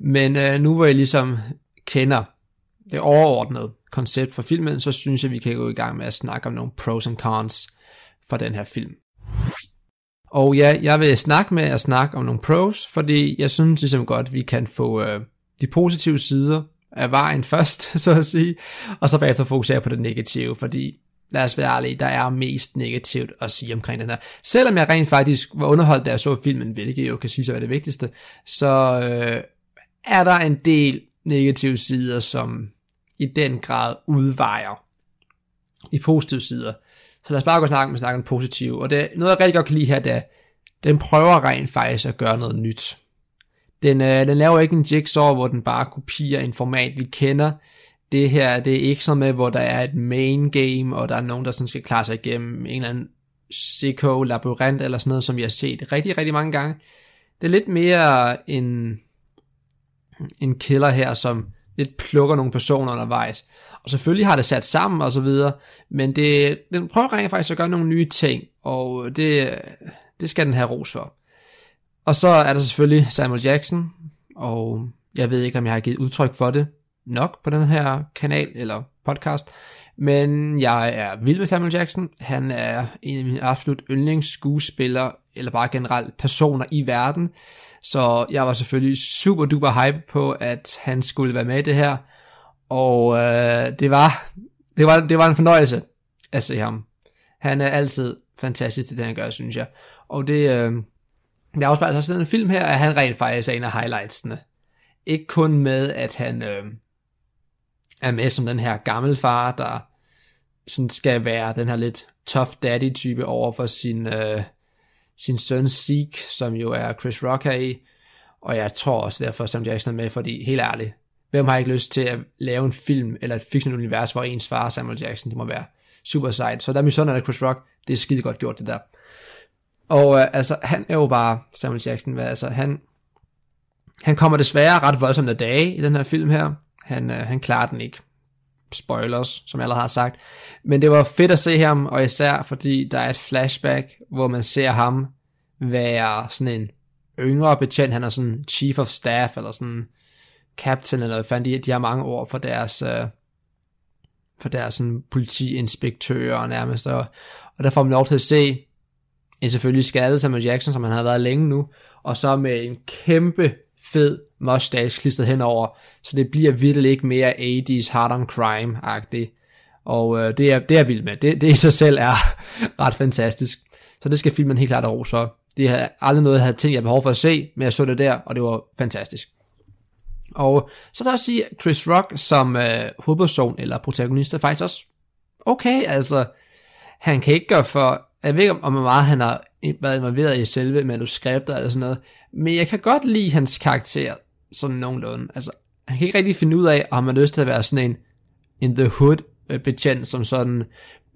men øh, nu hvor jeg ligesom kender det overordnede koncept for filmen, så synes jeg, vi kan gå i gang med at snakke om nogle pros and cons for den her film. Og ja, jeg vil snakke med at snakke om nogle pros, fordi jeg synes ligesom godt, vi kan få øh, de positive sider af vejen (laughs) først, så at sige, og så bagefter fokusere på det negative, fordi lad os være ærlige, der er mest negativt at sige omkring den her. Selvom jeg rent faktisk var underholdt, da jeg så filmen, hvilket jo kan sige sig være det vigtigste, så øh, er der en del negative sider, som i den grad udvejer i positive sider. Så lad os bare gå og snakke med snakke om. Og det, noget jeg rigtig godt kan lide her, det er, den prøver rent faktisk at gøre noget nyt. Den, øh, den laver ikke en jigsaw, hvor den bare kopierer en format, vi kender. Det her, det er ikke sådan med, hvor der er et main game, og der er nogen, der sådan skal klare sig igennem en eller anden sicko labyrint eller sådan noget, som vi har set rigtig, rigtig mange gange. Det er lidt mere en, en killer her, som lidt plukker nogle personer undervejs. Og selvfølgelig har det sat sammen og så videre, men det, den prøver rent faktisk at gøre nogle nye ting, og det, det skal den have ros for. Og så er der selvfølgelig Samuel Jackson, og jeg ved ikke, om jeg har givet udtryk for det nok på den her kanal eller podcast, men jeg er vild med Samuel Jackson. Han er en af mine absolut yndlingsskuespillere, eller bare generelt personer i verden. Så jeg var selvfølgelig super duper hype på, at han skulle være med i det her. Og øh, det, var, det, var, det var en fornøjelse at se ham. Han er altid fantastisk til det, han gør, synes jeg. Og det, øh, det afspejler sig i den film her, at han rent faktisk er en af highlightsene. Ikke kun med, at han øh, er med som den her gammelfar, der sådan skal være den her lidt tough daddy type over for sin, øh, sin søn Zeke, som jo er Chris Rock her i. Og jeg tror også derfor, som Jackson er med, fordi helt ærligt, hvem har ikke lyst til at lave en film eller et fiktionelt univers, hvor ens far Samuel Jackson, det må være super sejt. Så der er min søn, der Chris Rock, det er skide godt gjort det der. Og øh, altså, han er jo bare Samuel Jackson, hvad, altså han, han kommer desværre ret voldsomt af dage i den her film her. Han, øh, han klarer den ikke. Spoilers, som jeg allerede har sagt. Men det var fedt at se ham, og især fordi der er et flashback, hvor man ser ham være sådan en yngre betjent. Han er sådan chief of staff, eller sådan captain, eller hvad fanden de, de har mange ord for deres, øh, for deres sådan, politiinspektører nærmest. Og, og der får man lov til at se en selvfølgelig skadet Samuel Jackson, som han har været længe nu, og så med en kæmpe fed mustache klistret henover, så det bliver virkelig ikke mere 80's hard on crime-agtigt. Og øh, det, er, det er vildt med. Det, det i sig selv er (laughs) ret fantastisk. Så det skal filmen helt klart have så. Det er aldrig noget, jeg havde tænkt, jeg havde behov for at se, men jeg så det der, og det var fantastisk. Og så vil jeg også sige, Chris Rock som øh, hovedperson eller protagonist er faktisk også okay, altså han kan ikke gøre for, jeg ved ikke om hvor meget han har været involveret i selve manuskriptet eller sådan noget, men jeg kan godt lide hans karakter sådan nogenlunde. Altså, han kan ikke rigtig finde ud af, om han har lyst til at være sådan en in the hood øh, betjent, som sådan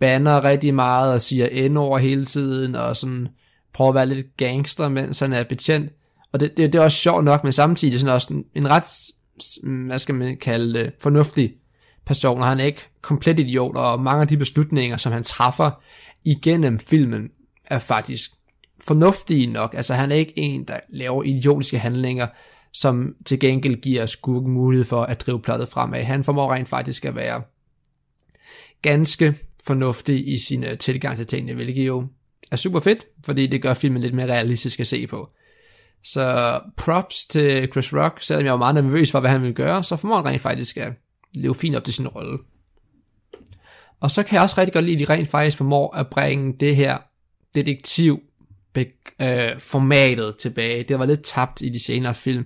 banner rigtig meget og siger end over hele tiden, og sådan prøver at være lidt gangster, mens han er betjent. Og det, det, det er også sjovt nok, men samtidig sådan også en, en ret, hvad skal man kalde det, fornuftig person, og han er ikke komplet idiot, og mange af de beslutninger, som han træffer igennem filmen, er faktisk fornuftige nok. Altså han er ikke en, der laver idiotiske handlinger, som til gengæld giver Skurk mulighed for at drive plottet fremad. Han formår rent faktisk at være ganske fornuftig i sin øh, tilgang til tingene, hvilket jo er super fedt, fordi det gør filmen lidt mere realistisk at se på. Så props til Chris Rock, selvom jeg var meget nervøs for, hvad han ville gøre, så formår han rent faktisk at leve fint op til sin rolle. Og så kan jeg også rigtig godt lide, at de rent faktisk formår at bringe det her detektiv øh, formatet tilbage. Det var lidt tabt i de senere film,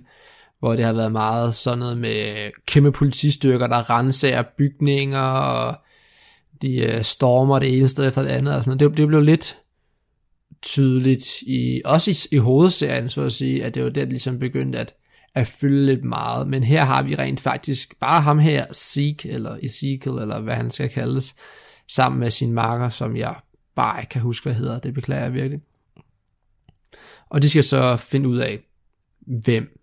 hvor det har været meget sådan noget med kæmpe politistyrker, der renser bygninger, og de øh, stormer det ene sted efter det andet, og sådan noget. Det, det blev lidt tydeligt, i, også i, i hovedserien, så at sige, at det var der, det, ligesom begyndte at, at fylde lidt meget. Men her har vi rent faktisk bare ham her, Zeke, eller Ezekiel, eller hvad han skal kaldes, sammen med sin marker, som jeg bare ikke kan huske, hvad hedder. Det beklager jeg virkelig. Og de skal så finde ud af, hvem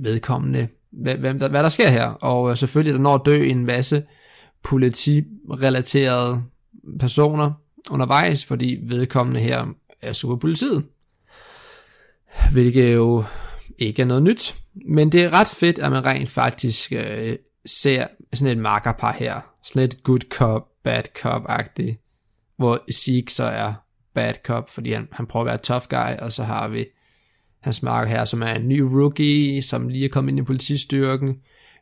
vedkommende, hvem der, hvad der sker her. Og øh, selvfølgelig der når at dø en masse politirelaterede personer undervejs, fordi vedkommende her er superpolitiet. Hvilket jo ikke er noget nyt. Men det er ret fedt, at man rent faktisk øh, ser sådan et markerpar her. Sådan et good cop, bad cop-agtigt. Hvor Zeke så er bad cop, fordi han, han prøver at være tough guy, og så har vi hans marker her, som er en ny rookie, som lige er kommet ind i politistyrken,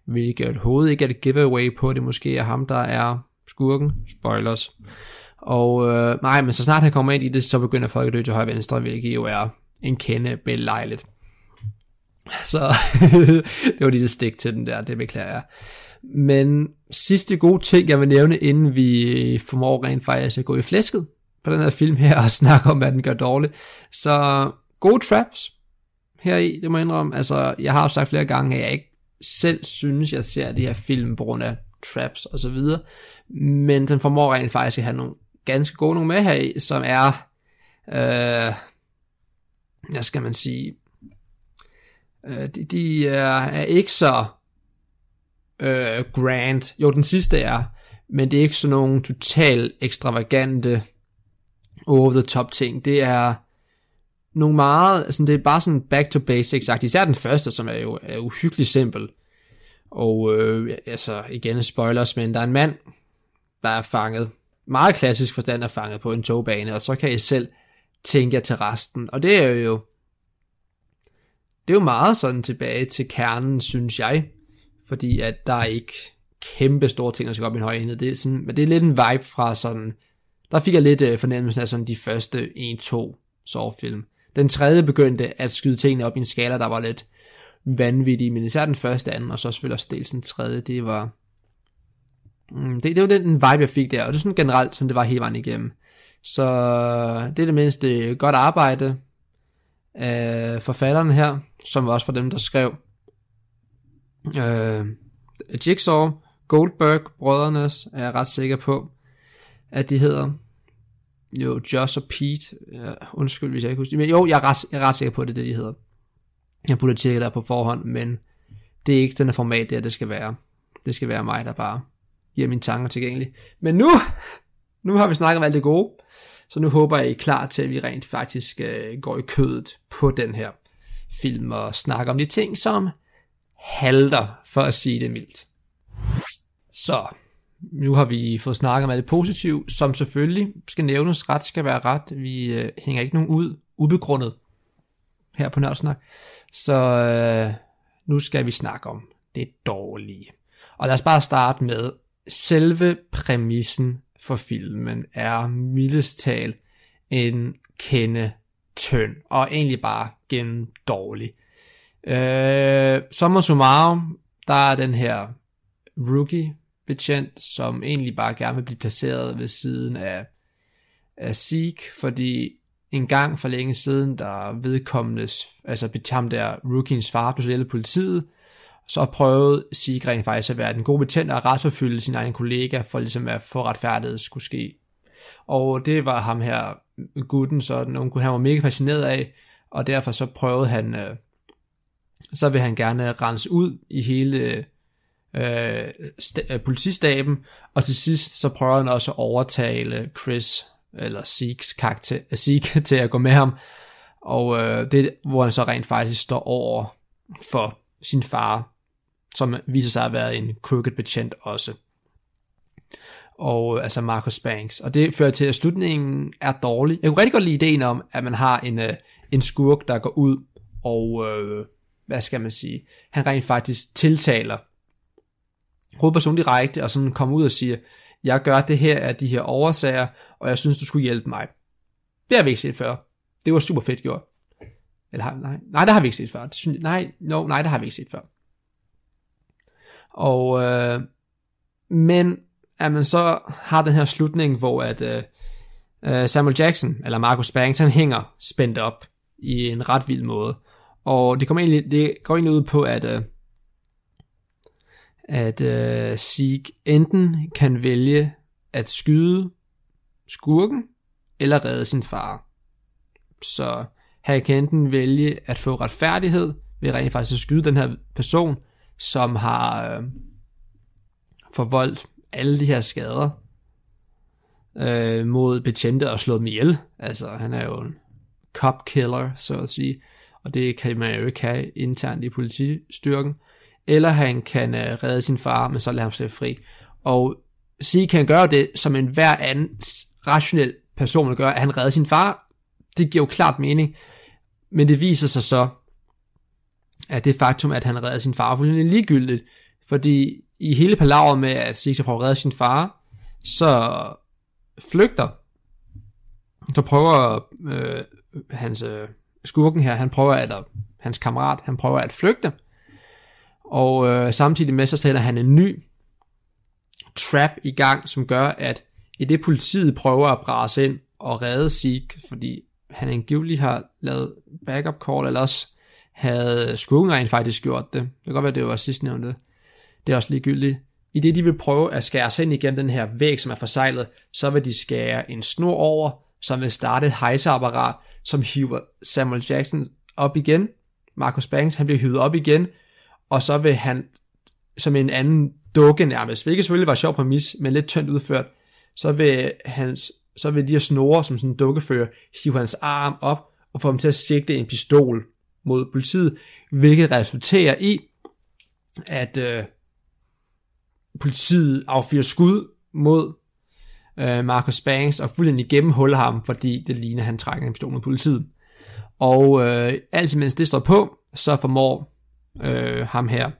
hvilket overhovedet ikke er et giveaway på, det måske er ham, der er skurken. Spoilers. Og øh, nej, men så snart han kommer ind i det, så begynder folk at dø til højre venstre, hvilket jo er en kende belejligt. Så (laughs) det var lige et stik til den der, det beklager jeg. Men sidste gode ting, jeg vil nævne, inden vi formår rent faktisk at gå i flæsket på den her film her, og (laughs) snakke om, hvad den gør dårligt. Så gode traps her i, det må jeg indrømme. Altså, jeg har jo sagt flere gange, at jeg ikke selv synes, jeg ser de her film på grund af traps og så videre. Men den formår rent faktisk at have nogle ganske gode nogle med her i, som er, øh, hvad skal man sige, øh, de, de er, er ikke så øh, grand. Jo, den sidste er, men det er ikke sådan nogle total ekstravagante over the top ting. Det er nogle meget, altså det er bare sådan back to basics sagt. Især den første, som er jo er uhyggeligt simpel. Og øh, altså igen spoilers, men der er en mand, der er fanget, meget klassisk forstand er fanget på en togbane, og så kan I selv tænke jer til resten. Og det er jo, det er jo meget sådan tilbage til kernen, synes jeg, fordi at der er ikke kæmpe store ting, der skal op i en høj enhed. Det er, sådan, men det er lidt en vibe fra sådan, der fik jeg lidt øh, fornemmelsen af sådan de første 1-2 sovefilm. Den tredje begyndte at skyde tingene op i en skala, der var lidt vanvittig, men især den første, anden, og så selvfølgelig også dels den tredje, det var... Mm, det, det var den vibe, jeg fik der, og det er sådan generelt, som det var hele vejen igennem. Så det er det mindste godt arbejde af forfatteren her, som var også for dem, der skrev øh, Jigsaw, Goldberg, brødrenes, er jeg ret sikker på, at de hedder. Jo, Josh og Pete. Ja, undskyld, hvis jeg ikke husker Men jo, jeg er, ret, jeg er ret sikker på, at det er det, de hedder. Jeg burde tjekke der på forhånd, men det er ikke den format, der det skal være. Det skal være mig, der bare giver mine tanker tilgængelige. Men nu, (laughs) nu har vi snakket om alt det gode, så nu håber jeg, I er klar til, at vi rent faktisk øh, går i kødet på den her film og snakker om de ting, som halter, for at sige det mildt. Så, nu har vi fået snakket om alt det positive, som selvfølgelig skal nævnes, ret skal være ret. Vi øh, hænger ikke nogen ud ubegrundet her på Nørdsnak. Så øh, nu skal vi snakke om det dårlige. Og lad os bare starte med, selve præmissen for filmen er mildest tal en kende tynd, og egentlig bare gennem dårlig. Øh, som summarum, der er den her rookie betjent, som egentlig bare gerne vil blive placeret ved siden af, af Sieg, fordi en gang for længe siden, der vedkommendes, altså ham der rookiens far blev hjælpe politiet, så prøvede Sieg rent faktisk at være den gode betjent og retsforfylde sin egen kollega, for ligesom at få retfærdighed skulle ske. Og det var ham her, gutten, så nogen, unge, han var mega fascineret af, og derfor så prøvede han, øh, så vil han gerne rense ud i hele øh, st- øh, politistaben, og til sidst så prøver han også at overtale Chris, eller Zeke's karakter, øh, Zeke (laughs) til at gå med ham, og øh, det hvor han så rent faktisk står over for sin far, som viser sig at være en crooked betjent også. Og øh, altså Marcus Banks. Og det fører til, at slutningen er dårlig. Jeg kunne rigtig godt lide ideen om, at man har en, øh, en skurk, der går ud og, øh, hvad skal man sige, han rent faktisk tiltaler hovedperson direkte, og sådan kommer ud og siger, jeg gør det her af de her oversager, og jeg synes, du skulle hjælpe mig. Det har vi ikke set før. Det var super fedt gjort. Eller nej, nej, det har vi ikke set før. Det synes, nej, no, nej, det har vi ikke set før. Og, øh, men at man så har den her slutning, hvor at øh, øh Samuel Jackson, eller Marcus Banks, han hænger spændt op i en ret vild måde. Og det, kommer egentlig, det går egentlig ud på, at, øh, at øh, Sieg enten kan vælge at skyde skurken, eller redde sin far. Så han kan enten vælge at få retfærdighed, ved rent faktisk at skyde den her person, som har øh, forvoldt alle de her skader øh, mod betjente og slået dem ihjel. Altså, han er jo en cop killer, så at sige, og det kan man jo ikke have internt i politistyrken. Eller han kan øh, redde sin far, men så lade ham slippe fri. Og sige kan gøre det, som en hver anden rationel person vil gøre, at han redder sin far. Det giver jo klart mening. Men det viser sig så, at det faktum, at han redder sin far, er ligegyldigt. Fordi i hele palaveret med, at Six prøver at redde sin far, så flygter. Så prøver øh, hans øh, skurken her, han prøver eller hans kammerat, han prøver at flygte. Og øh, samtidig med, så sætter han en ny trap i gang, som gør, at i det politiet prøver at brase ind og redde Zeke, fordi han angiveligt har lavet backup call, eller også havde Scrooge rent faktisk gjort det. Det kan godt være, det var sidst nævnte. Det er også ligegyldigt. I det de vil prøve at skære sig ind igennem den her væg, som er forsejlet, så vil de skære en snor over, som vil starte et hejseapparat, som hiver Samuel Jackson op igen. Marcus Banks, han bliver hyvet op igen, og så vil han, som en anden dukke nærmest, hvilket selvfølgelig var sjov præmis, men lidt tyndt udført, så vil, hans, så vil de her snore, som sådan en dukkefører, hive hans arm op og få ham til at sigte en pistol mod politiet, hvilket resulterer i, at øh, politiet affyrer skud mod øh, Marcus Banks og fuldstændig gennemhuller ham, fordi det ligner, at han trækker en pistol mod politiet. Og øh, alt imens det står på, så formår øh, ham her,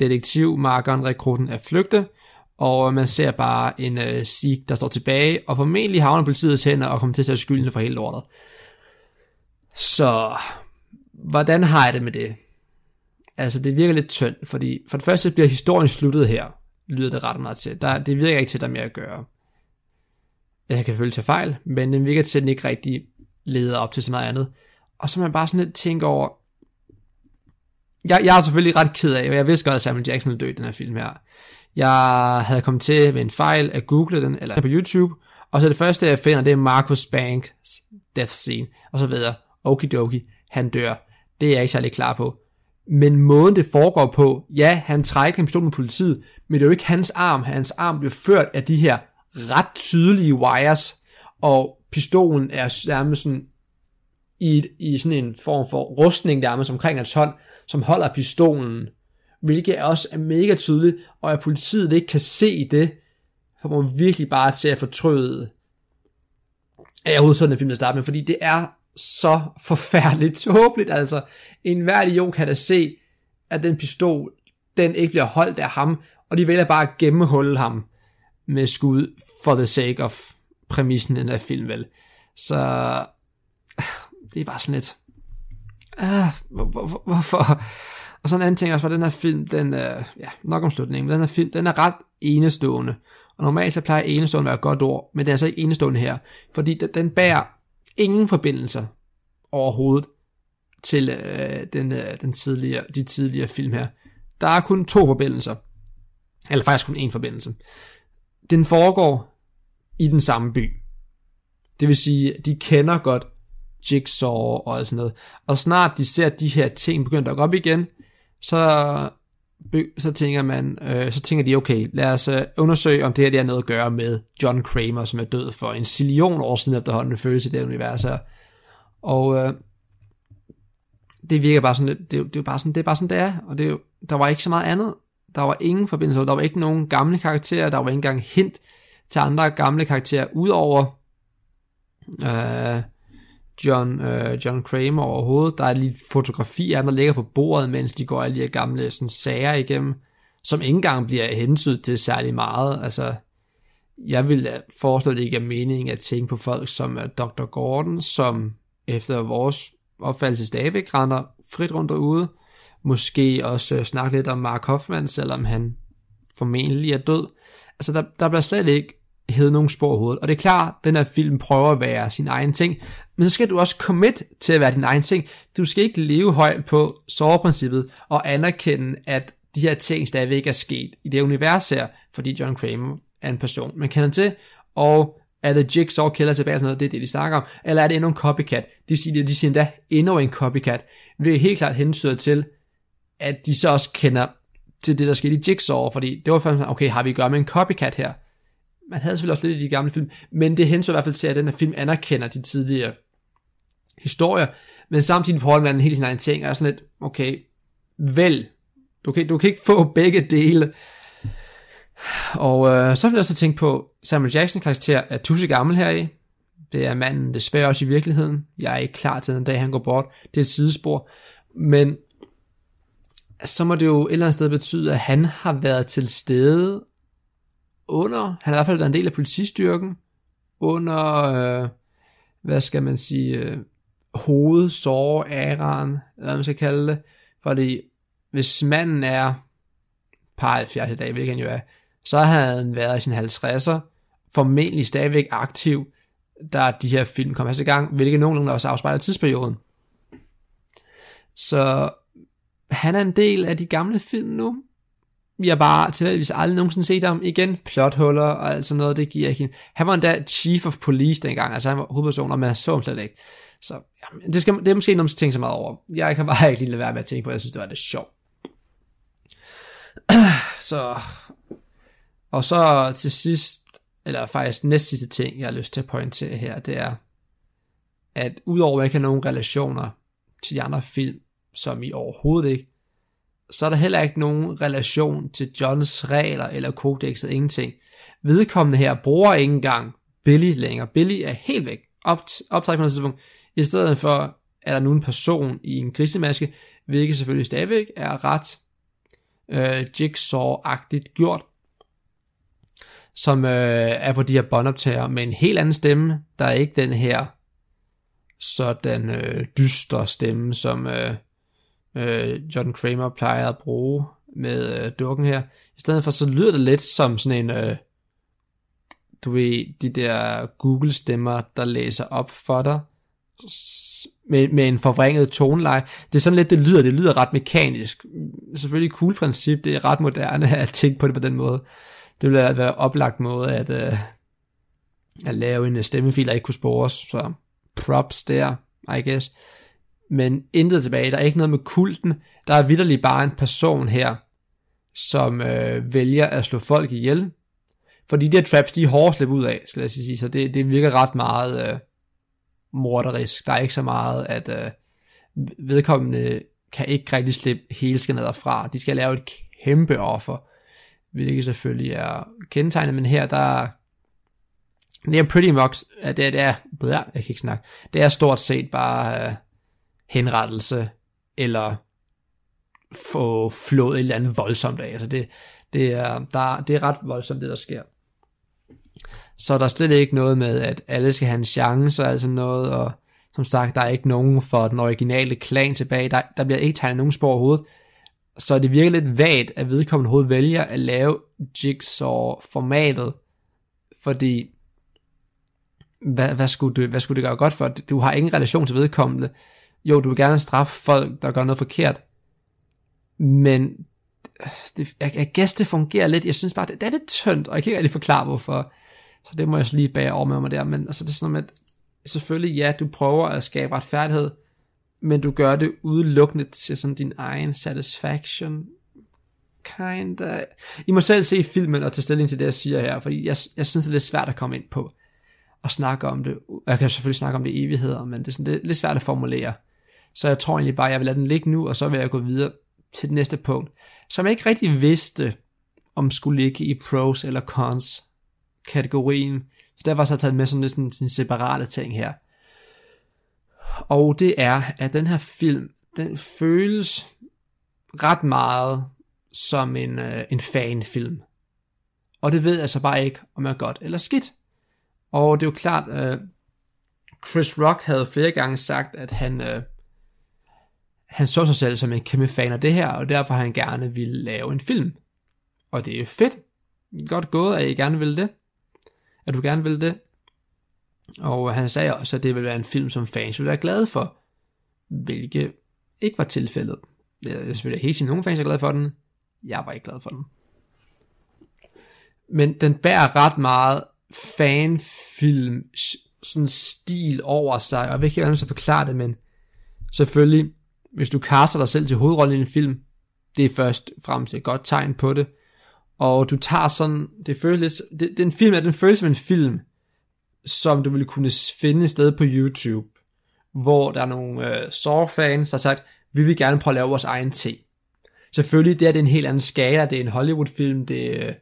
detektivmarkeren, rekrutten er flygte, og man ser bare en øh, sig, der står tilbage, og formentlig havner politiets hænder og kommer til at tage skylden for hele lortet. Så, hvordan har jeg det med det? Altså, det virker lidt tyndt, fordi for det første bliver historien sluttet her, lyder det ret meget til. Der, det virker ikke til, at der er mere at gøre. Jeg kan selvfølgelig tage fejl, men den virker til, at den ikke rigtig leder op til så meget andet. Og så man bare sådan lidt tænke over, jeg, jeg er selvfølgelig ret ked af, og jeg vidste godt, at Samuel Jackson ville dø i den her film her. Jeg havde kommet til ved en fejl at google den, eller på YouTube, og så det første, jeg finder, det er Marcus Banks death scene, og så videre. Okidoki, han dør. Det er jeg ikke særlig klar på. Men måden det foregår på, ja, han trækker en pistol med politiet, men det er jo ikke hans arm. Hans arm bliver ført af de her ret tydelige wires, og pistolen er nærmest sådan i, i sådan en form for rustning nærmest omkring hans hånd, som holder pistolen, hvilket også er mega tydeligt, og at politiet ikke kan se det, for man virkelig bare til at fortryde, at jeg overhovedet sådan en film at starte med, fordi det er så forfærdeligt tåbeligt, altså en hver idiot kan da se, at den pistol, den ikke bliver holdt af ham, og de vælger bare at gennemhulle ham med skud for the sake of præmissen i den her film, vel. Så det er bare sådan lidt, ah, hvor, hvor, hvorfor? Og så en anden ting også, var den her film, den er, ja, nok om slutningen, men den her film, den er ret enestående. Og normalt så plejer enestående at være et godt ord, men det er altså ikke enestående her, fordi den, den bærer ingen forbindelser overhovedet til øh, den, øh, den tidligere, de tidligere film her. Der er kun to forbindelser. Eller faktisk kun én forbindelse. Den foregår i den samme by. Det vil sige, de kender godt Jigsaw og sådan noget. Og snart de ser de her ting begynde at gå op igen, så, så tænker man, øh, så tænker de, okay, lad os øh, undersøge, om det her det har noget at gøre med John Kramer, som er død for en zillion år siden efterhånden, føles i det univers her. Og øh, det virker bare sådan, det, det, det, er bare sådan, det er bare sådan, det er, og det, der var ikke så meget andet. Der var ingen forbindelse, der var ikke nogen gamle karakterer, der var ikke engang hint til andre gamle karakterer, udover øh, John, øh, John Kramer overhovedet. Der er lige fotografier, der ligger på bordet, mens de går alle de her gamle sådan, sager igennem, som ikke engang bliver hensydet til særlig meget. Altså, jeg vil foreslå, at det ikke er meningen at tænke på folk som øh, Dr. Gordon, som efter vores opfattelse stadigvæk render frit rundt derude. Måske også øh, snakke lidt om Mark Hoffman, selvom han formentlig er død. Altså, der, der bliver slet ikke hævet nogle spor hovedet. Og det er klart, den her film prøver at være sin egen ting, men så skal du også commit til at være din egen ting. Du skal ikke leve højt på soveprincippet og anerkende, at de her ting stadigvæk er sket i det univers her, fordi John Kramer er en person, man kender til, og er The Jigsaw Killer tilbage, sådan noget, det er det, de snakker om, eller er det endnu en copycat? Det siger, de siger endda endnu en copycat, Det er helt klart hensyder til, at de så også kender til det, der skete i Jigsaw, fordi det var faktisk, okay, har vi at gøre med en copycat her? Man havde selvfølgelig også lidt i de gamle film, men det hensyder i hvert fald til, at den her film anerkender de tidligere historier, men samtidig prøver man helt sin egen ting, og er sådan lidt, okay, vel, du kan, du kan ikke få (laughs) begge dele. Og øh, så vil jeg så tænke på, Samuel Jackson karakter er tusse gammel her i. Det er manden desværre også i virkeligheden. Jeg er ikke klar til den dag, han går bort. Det er et sidespor. Men så må det jo et eller andet sted betyde, at han har været til stede under, han har i hvert fald været en del af politistyrken, under, øh, hvad skal man sige, øh, hovedsåre-æraen, hvad man skal kalde det. Fordi hvis manden er par 70 i dag, hvilket han jo er, så havde han været i sin 50'er, formentlig stadigvæk aktiv, da de her film kom i gang, hvilket nogenlunde også afspejler tidsperioden. Så han er en del af de gamle film nu. Vi har bare tilfældigvis aldrig nogensinde set ham igen. Plothuller og alt sådan noget, det giver ikke Han var endda chief of police dengang, altså han var hovedperson, og man så ham slet ikke. Så jamen, det, skal, det er måske noget, man skal tænke så meget over. Jeg kan bare (laughs) ikke lige lade være med at tænke på, jeg synes, det var det sjovt. (clears throat) så, og så til sidst, eller faktisk næst sidste ting, jeg har lyst til at pointere her, det er, at udover at jeg ikke har nogen relationer til de andre film, som I overhovedet ikke, så er der heller ikke nogen relation til Johns regler eller kodexet, ingenting. Vedkommende her bruger ikke engang Billy længere. Billy er helt væk. Op, på et tidspunkt. I stedet for er der nu en person i en grisemaske, hvilket selvfølgelig stadigvæk er ret øh, jigsaw-agtigt gjort, som øh, er på de her båndoptager med en helt anden stemme. Der er ikke den her sådan øh, dyster stemme, som øh, øh, John Kramer plejer at bruge med øh, dukken her. I stedet for så lyder det lidt som sådan en, øh, du ved, de der Google-stemmer, der læser op for dig, med, med en forvrænget toneleje. Det er sådan lidt, det lyder, det lyder ret mekanisk. Selvfølgelig cool princip, det er ret moderne at tænke på det på den måde. Det ville være oplagt måde at, øh, at lave en stemmefil, der ikke kunne spores, så props der, I guess. Men intet tilbage, der er ikke noget med kulten, der er vidderligt bare en person her, som øh, vælger at slå folk ihjel. Fordi de der traps, de er hårde at slippe ud af, skal jeg sige, så det, det virker ret meget... Øh, morderisk. Der er ikke så meget, at øh, vedkommende kan ikke rigtig slippe hele skinnet fra. De skal lave et kæmpe offer, hvilket selvfølgelig er kendetegnet, men her der det er pretty much, det er, det er, jeg kan ikke snakke, det er stort set bare øh, henrettelse, eller få flået et eller andet voldsomt af. Altså det, det, er, der, det er ret voldsomt, det der sker så er der slet ikke noget med, at alle skal have en chance og altså noget, og Som sagt, der er ikke nogen for den originale klan tilbage. Der, der bliver ikke tegnet nogen spor overhovedet. Så det virker lidt vagt, at vedkommende hoved vælger at lave Jigsaw-formatet. Fordi, hvad, hvad, skulle det, hvad skulle det gøre godt for? Du har ingen relation til vedkommende. Jo, du vil gerne straffe folk, der gør noget forkert. Men det, jeg, jeg gæst, det fungerer lidt. Jeg synes bare, det, det er lidt tyndt, og jeg kan ikke rigtig forklare, hvorfor. Så det må jeg lige bage over med mig der. Men altså, det er sådan at selvfølgelig, ja, du prøver at skabe retfærdighed, men du gør det udelukkende til sådan din egen satisfaction. Kind of. I må selv se filmen og tage stilling til det, jeg siger her, fordi jeg, jeg synes, det er lidt svært at komme ind på og snakke om det. Jeg kan selvfølgelig snakke om det i evigheder, men det er, sådan, det er lidt svært at formulere. Så jeg tror egentlig bare, at jeg vil lade den ligge nu, og så vil jeg gå videre til det næste punkt, som jeg ikke rigtig vidste, om skulle ligge i pros eller cons kategorien. Så var så taget med som lidt sådan, sådan separate ting her. Og det er, at den her film, den føles ret meget som en, øh, en fanfilm. Og det ved jeg så bare ikke, om jeg er godt eller skidt. Og det er jo klart, øh, Chris Rock havde flere gange sagt, at han, øh, han så sig selv som en kæmpe fan af det her, og derfor han gerne ville lave en film. Og det er fedt. Godt gået, at I gerne vil det. At du gerne vil det. Og han sagde også, at det ville være en film, som fans ville være glade for. Hvilket ikke var tilfældet. Jeg er selvfølgelig helt sige, nogle fans er glade for den. Jeg var ikke glad for den. Men den bærer ret meget fanfilm sådan stil over sig, og jeg ved ikke gerne så forklare det, men selvfølgelig hvis du kaster dig selv til hovedrollen i en film, det er først frem et godt tegn på det. Og du tager sådan, det føles lidt, det, den film er, den føles som en film, som du ville kunne finde et sted på YouTube, hvor der er nogle øh, Saw-fans, der har sagt, vi vil gerne prøve at lave vores egen ting. Selvfølgelig, det er det en helt anden skala, det er en Hollywood-film, det øh,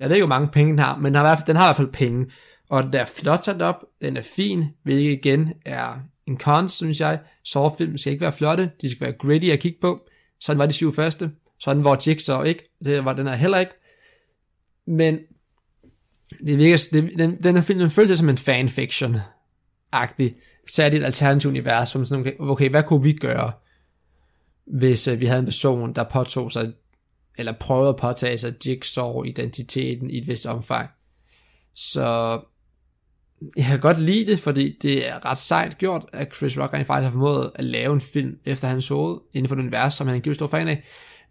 jeg ved ikke, hvor mange penge den har, men den har, i hvert fald, den har i hvert fald penge. Og den er flot sat op, den er fin, hvilket igen er en cons, synes jeg. Saw-film skal ikke være flotte, de skal være gritty at kigge på. Sådan var de syv første. Sådan var Jigsaw ikke. Det var den her heller ikke. Men det virker, det, den, den her film den føles som en fanfiction-agtig. særligt det et alternativt univers, som sådan, okay, okay, hvad kunne vi gøre, hvis uh, vi havde en person, der påtog sig, eller prøvede at påtage sig Jigsaw-identiteten i et vist omfang. Så jeg kan godt lide det, fordi det er ret sejt gjort, at Chris Rock rent faktisk har formået at lave en film efter hans hoved, inden for den univers, som han er en stor fan af.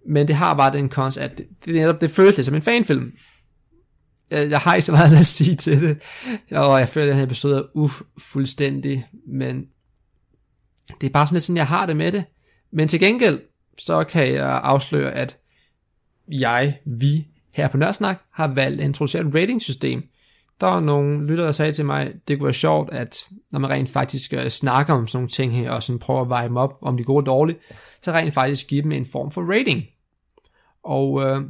Men det har bare den konst, at det, det, netop, det føles lidt som en fanfilm. Jeg, jeg har ikke så meget (laughs) at sige til det, og jeg føler, at den her episode er ufuldstændig, men det er bare sådan lidt sådan, jeg har det med det. Men til gengæld, så kan jeg afsløre, at jeg, vi, her på Nørsnak, har valgt at introducere et ratingsystem, der var nogle lyttere, der sagde til mig, det kunne være sjovt, at når man rent faktisk øh, snakker om sådan nogle ting her, og sådan prøver at veje dem op, om de går dårlige, så rent faktisk give dem en form for rating. Og øh,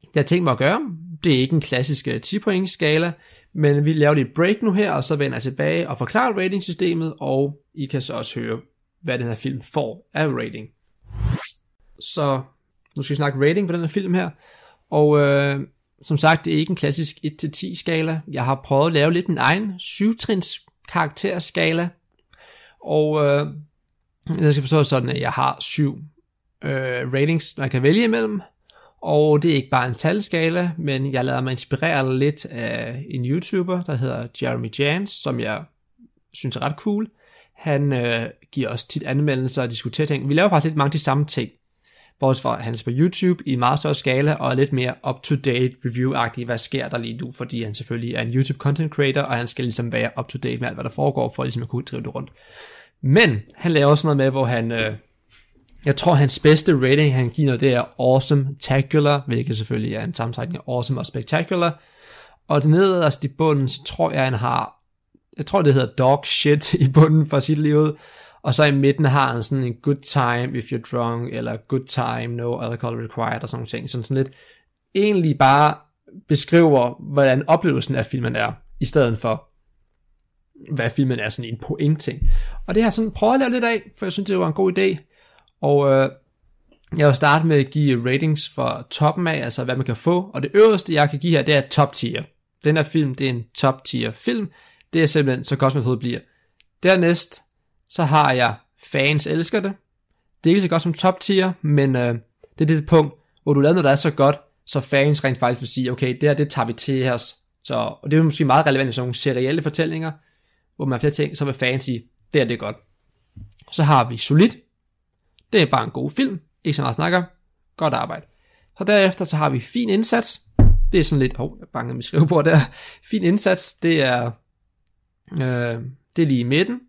det har tænkt mig at gøre, det er ikke en klassisk øh, 10 point skala, men vi laver et break nu her, og så vender jeg tilbage og forklarer ratingsystemet, og I kan så også høre, hvad den her film får af rating. Så nu skal vi snakke rating på den her film her, og øh, som sagt, det er ikke en klassisk 1-10 skala. Jeg har prøvet at lave lidt min egen 7-trins karakterskala. Og øh, jeg skal forstå sådan, at jeg har syv øh, ratings, man kan vælge imellem. Og det er ikke bare en talskala, men jeg lader mig inspirere lidt af en YouTuber, der hedder Jeremy Jans, som jeg synes er ret cool. Han øh, giver os tit anmeldelser og diskuterer ting. Vi laver faktisk lidt mange af de samme ting bortset fra hans på YouTube i en meget større skala, og er lidt mere up-to-date review-agtig, hvad sker der lige nu, fordi han selvfølgelig er en YouTube content creator, og han skal ligesom være up-to-date med alt, hvad der foregår, for ligesom at kunne drive det rundt. Men han laver også noget med, hvor han, øh, jeg tror hans bedste rating, han giver det er awesome tacular, hvilket selvfølgelig er en sammentrækning af awesome og spectacular. Og det nederst altså i bunden, så tror jeg, han har, jeg tror det hedder dog shit (laughs) i bunden for sit liv og så i midten har han sådan en good time if you're drunk, eller good time, no alcohol required, og sådan nogle ting. Sådan, sådan lidt, egentlig bare beskriver, hvordan oplevelsen af filmen er, i stedet for, hvad filmen er sådan en point ting. Og det har jeg sådan prøvet at lave lidt af, for jeg synes, det var en god idé. Og øh, jeg vil starte med at give ratings for toppen af, altså hvad man kan få. Og det øverste, jeg kan give her, det er top tier. Den her film, det er en top tier film. Det er simpelthen så godt, man bliver. Dernæst, så har jeg fans elsker det. Det er ikke så godt som top tier, men øh, det er det punkt, hvor du laver noget, der er så godt, så fans rent faktisk vil sige, okay, det her, det tager vi til os. Så, og det er måske meget relevant i sådan nogle serielle fortællinger, hvor man har flere ting, så vil fans sige, det er det godt. Så har vi Solid. Det er bare en god film. Ikke så meget snakker. Godt arbejde. Så derefter så har vi Fin Indsats. Det er sådan lidt, hov, jeg bange med skrivebord der. Fin Indsats, det er, øh, det er lige i midten.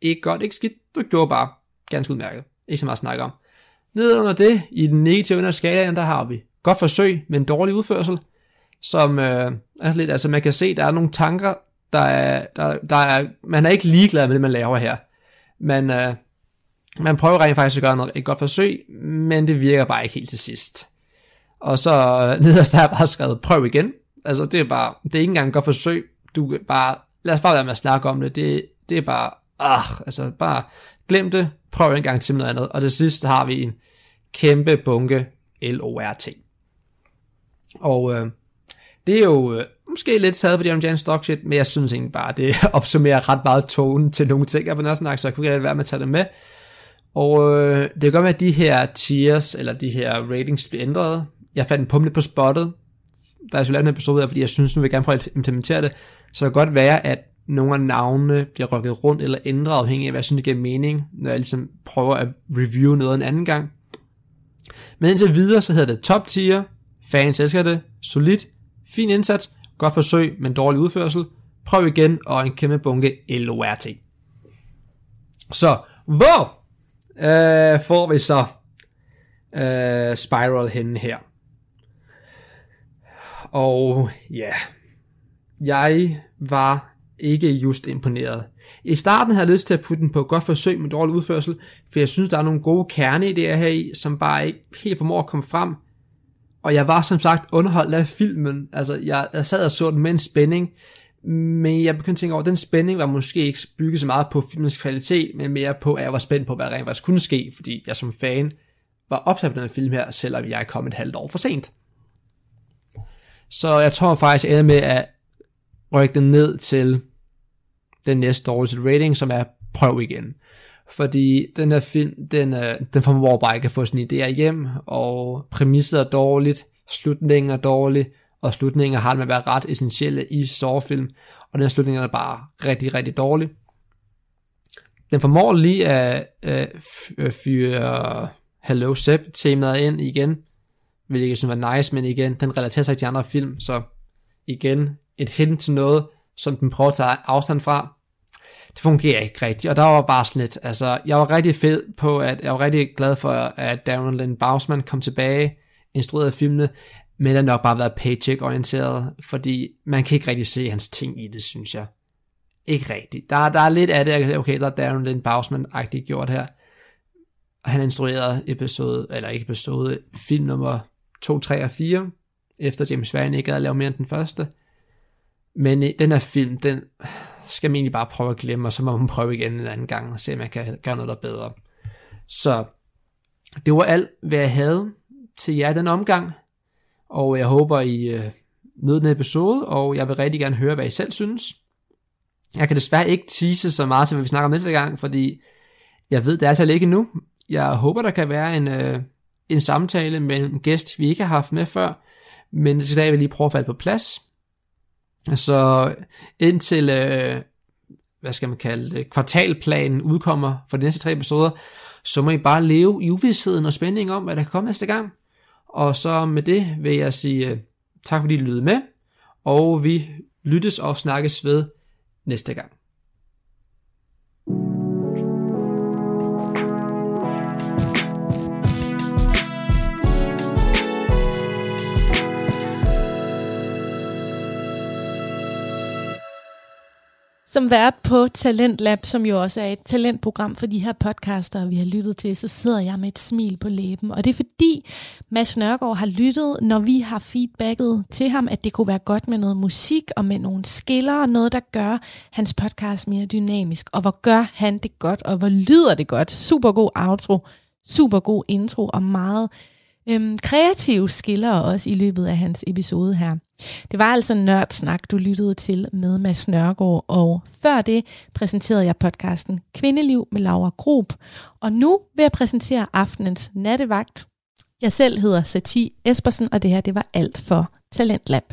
Ikke godt, ikke skidt. Du gjorde bare ganske udmærket. Ikke så meget at snakke om. Ned under det, i den negative ende af skalaen, der har vi godt forsøg, men dårlig udførsel, som øh, er lidt, altså man kan se, der er nogle tanker, der er, der, der er, man er ikke ligeglad med det, man laver her. Man, øh, man prøver rent faktisk at gøre noget, et godt forsøg, men det virker bare ikke helt til sidst. Og så øh, nederst har jeg bare skrevet, prøv igen. Altså det er bare, det er ikke engang et godt forsøg. Du bare, lad os bare være med at snakke om det. Det, det er bare, ah, altså bare glem det, prøv en gang til med noget andet. Og det sidste har vi en kæmpe bunke LORT. Og øh, det er jo øh, måske lidt taget for det om Jan Stockshit, men jeg synes egentlig bare, det (laughs) opsummerer ret meget tonen til nogle ting, jeg på Nørresnak, så jeg kunne ikke være med at tage det med. Og øh, det kan godt være, at de her tiers, eller de her ratings bliver ændret. Jeg fandt en pumle på spottet, der er så lavet en episode af, fordi jeg synes, nu vil jeg gerne prøve at implementere det. Så det kan godt være, at nogle af navnene bliver rykket rundt eller ændret afhængig af, hvad jeg synes, det giver mening, når jeg ligesom prøver at review noget en anden gang. Men indtil videre, så hedder det top tier, fans elsker det, solid, fin indsats, godt forsøg, men dårlig udførsel, prøv igen, og en kæmpe bunke LORT. Så, hvor øh, får vi så øh, Spiral henne her? Og ja, jeg var ikke just imponeret. I starten havde jeg lyst til at putte den på et godt forsøg med dårlig udførsel, for jeg synes, der er nogle gode kerneidéer her i, som bare ikke helt formår at komme frem. Og jeg var som sagt underholdt af filmen. Altså, jeg, jeg sad og så den med en spænding, men jeg begyndte at tænke over, at den spænding var måske ikke bygget så meget på filmens kvalitet, men mere på, at jeg var spændt på, hvad rent faktisk kunne ske, fordi jeg som fan var opsat på den her film her, selvom jeg er kommet et halvt år for sent. Så jeg tror faktisk, jeg ender med at rykke den ned til den næste dårligste rating, som er prøv igen. Fordi den her film, den, øh, den formår bare ikke at få sin idéer hjem, og præmisset er dårligt, slutningen er dårlig, og slutningen har det med at være ret essentielle i sårfilm, og den slutning er bare rigtig, rigtig dårlig. Den formår lige at øh, øh fyre Hello Sepp temaet ind igen, hvilket jeg synes var nice, men igen, den relaterer sig til de andre film, så igen, et hint til noget, som den prøver at tage afstand fra. Det fungerer ikke rigtigt, og der var bare sådan lidt, altså, jeg var rigtig fed på, at jeg var rigtig glad for, at Darren Lynn Bausman kom tilbage, instrueret filmene, men den har nok bare været paycheck-orienteret, fordi man kan ikke rigtig se hans ting i det, synes jeg. Ikke rigtigt. Der, der er lidt af det, okay, der er Darren Lynn Bausman-agtigt gjort her. Han instruerede episode, eller ikke episode, film nummer 2, 3 og 4, efter James Van ikke havde lavet mere end den første. Men øh, den her film, den skal man egentlig bare prøve at glemme, og så må man prøve igen en anden gang, og se om man kan gøre noget der bedre. Så det var alt, hvad jeg havde til jer den omgang, og jeg håber, I øh, nød den episode, og jeg vil rigtig gerne høre, hvad I selv synes. Jeg kan desværre ikke tease så meget til, hvad vi snakker om næste gang, fordi jeg ved, det er altså ikke nu. Jeg håber, der kan være en, øh, en samtale med en gæst, vi ikke har haft med før, men det skal jeg lige prøve at falde på plads. Så indtil, øh, hvad skal man kalde det, kvartalplanen udkommer for de næste tre episoder, så må I bare leve i uvidsheden og spænding om, hvad der kan komme næste gang. Og så med det vil jeg sige øh, tak fordi I lyttede med, og vi lyttes og snakkes ved næste gang. Som vært på Talentlab, som jo også er et talentprogram for de her podcaster, vi har lyttet til, så sidder jeg med et smil på læben. Og det er fordi Mads Nørgaard har lyttet, når vi har feedbacket til ham, at det kunne være godt med noget musik og med nogle skiller og noget, der gør hans podcast mere dynamisk. Og hvor gør han det godt, og hvor lyder det godt. Super god outro, super god intro og meget øhm, kreative skiller også i løbet af hans episode her. Det var altså Nørdsnak, du lyttede til med Mads Nørgaard, og før det præsenterede jeg podcasten Kvindeliv med Laura Grob, og nu vil jeg præsentere aftenens nattevagt. Jeg selv hedder Sati Espersen, og det her det var alt for Talentlab.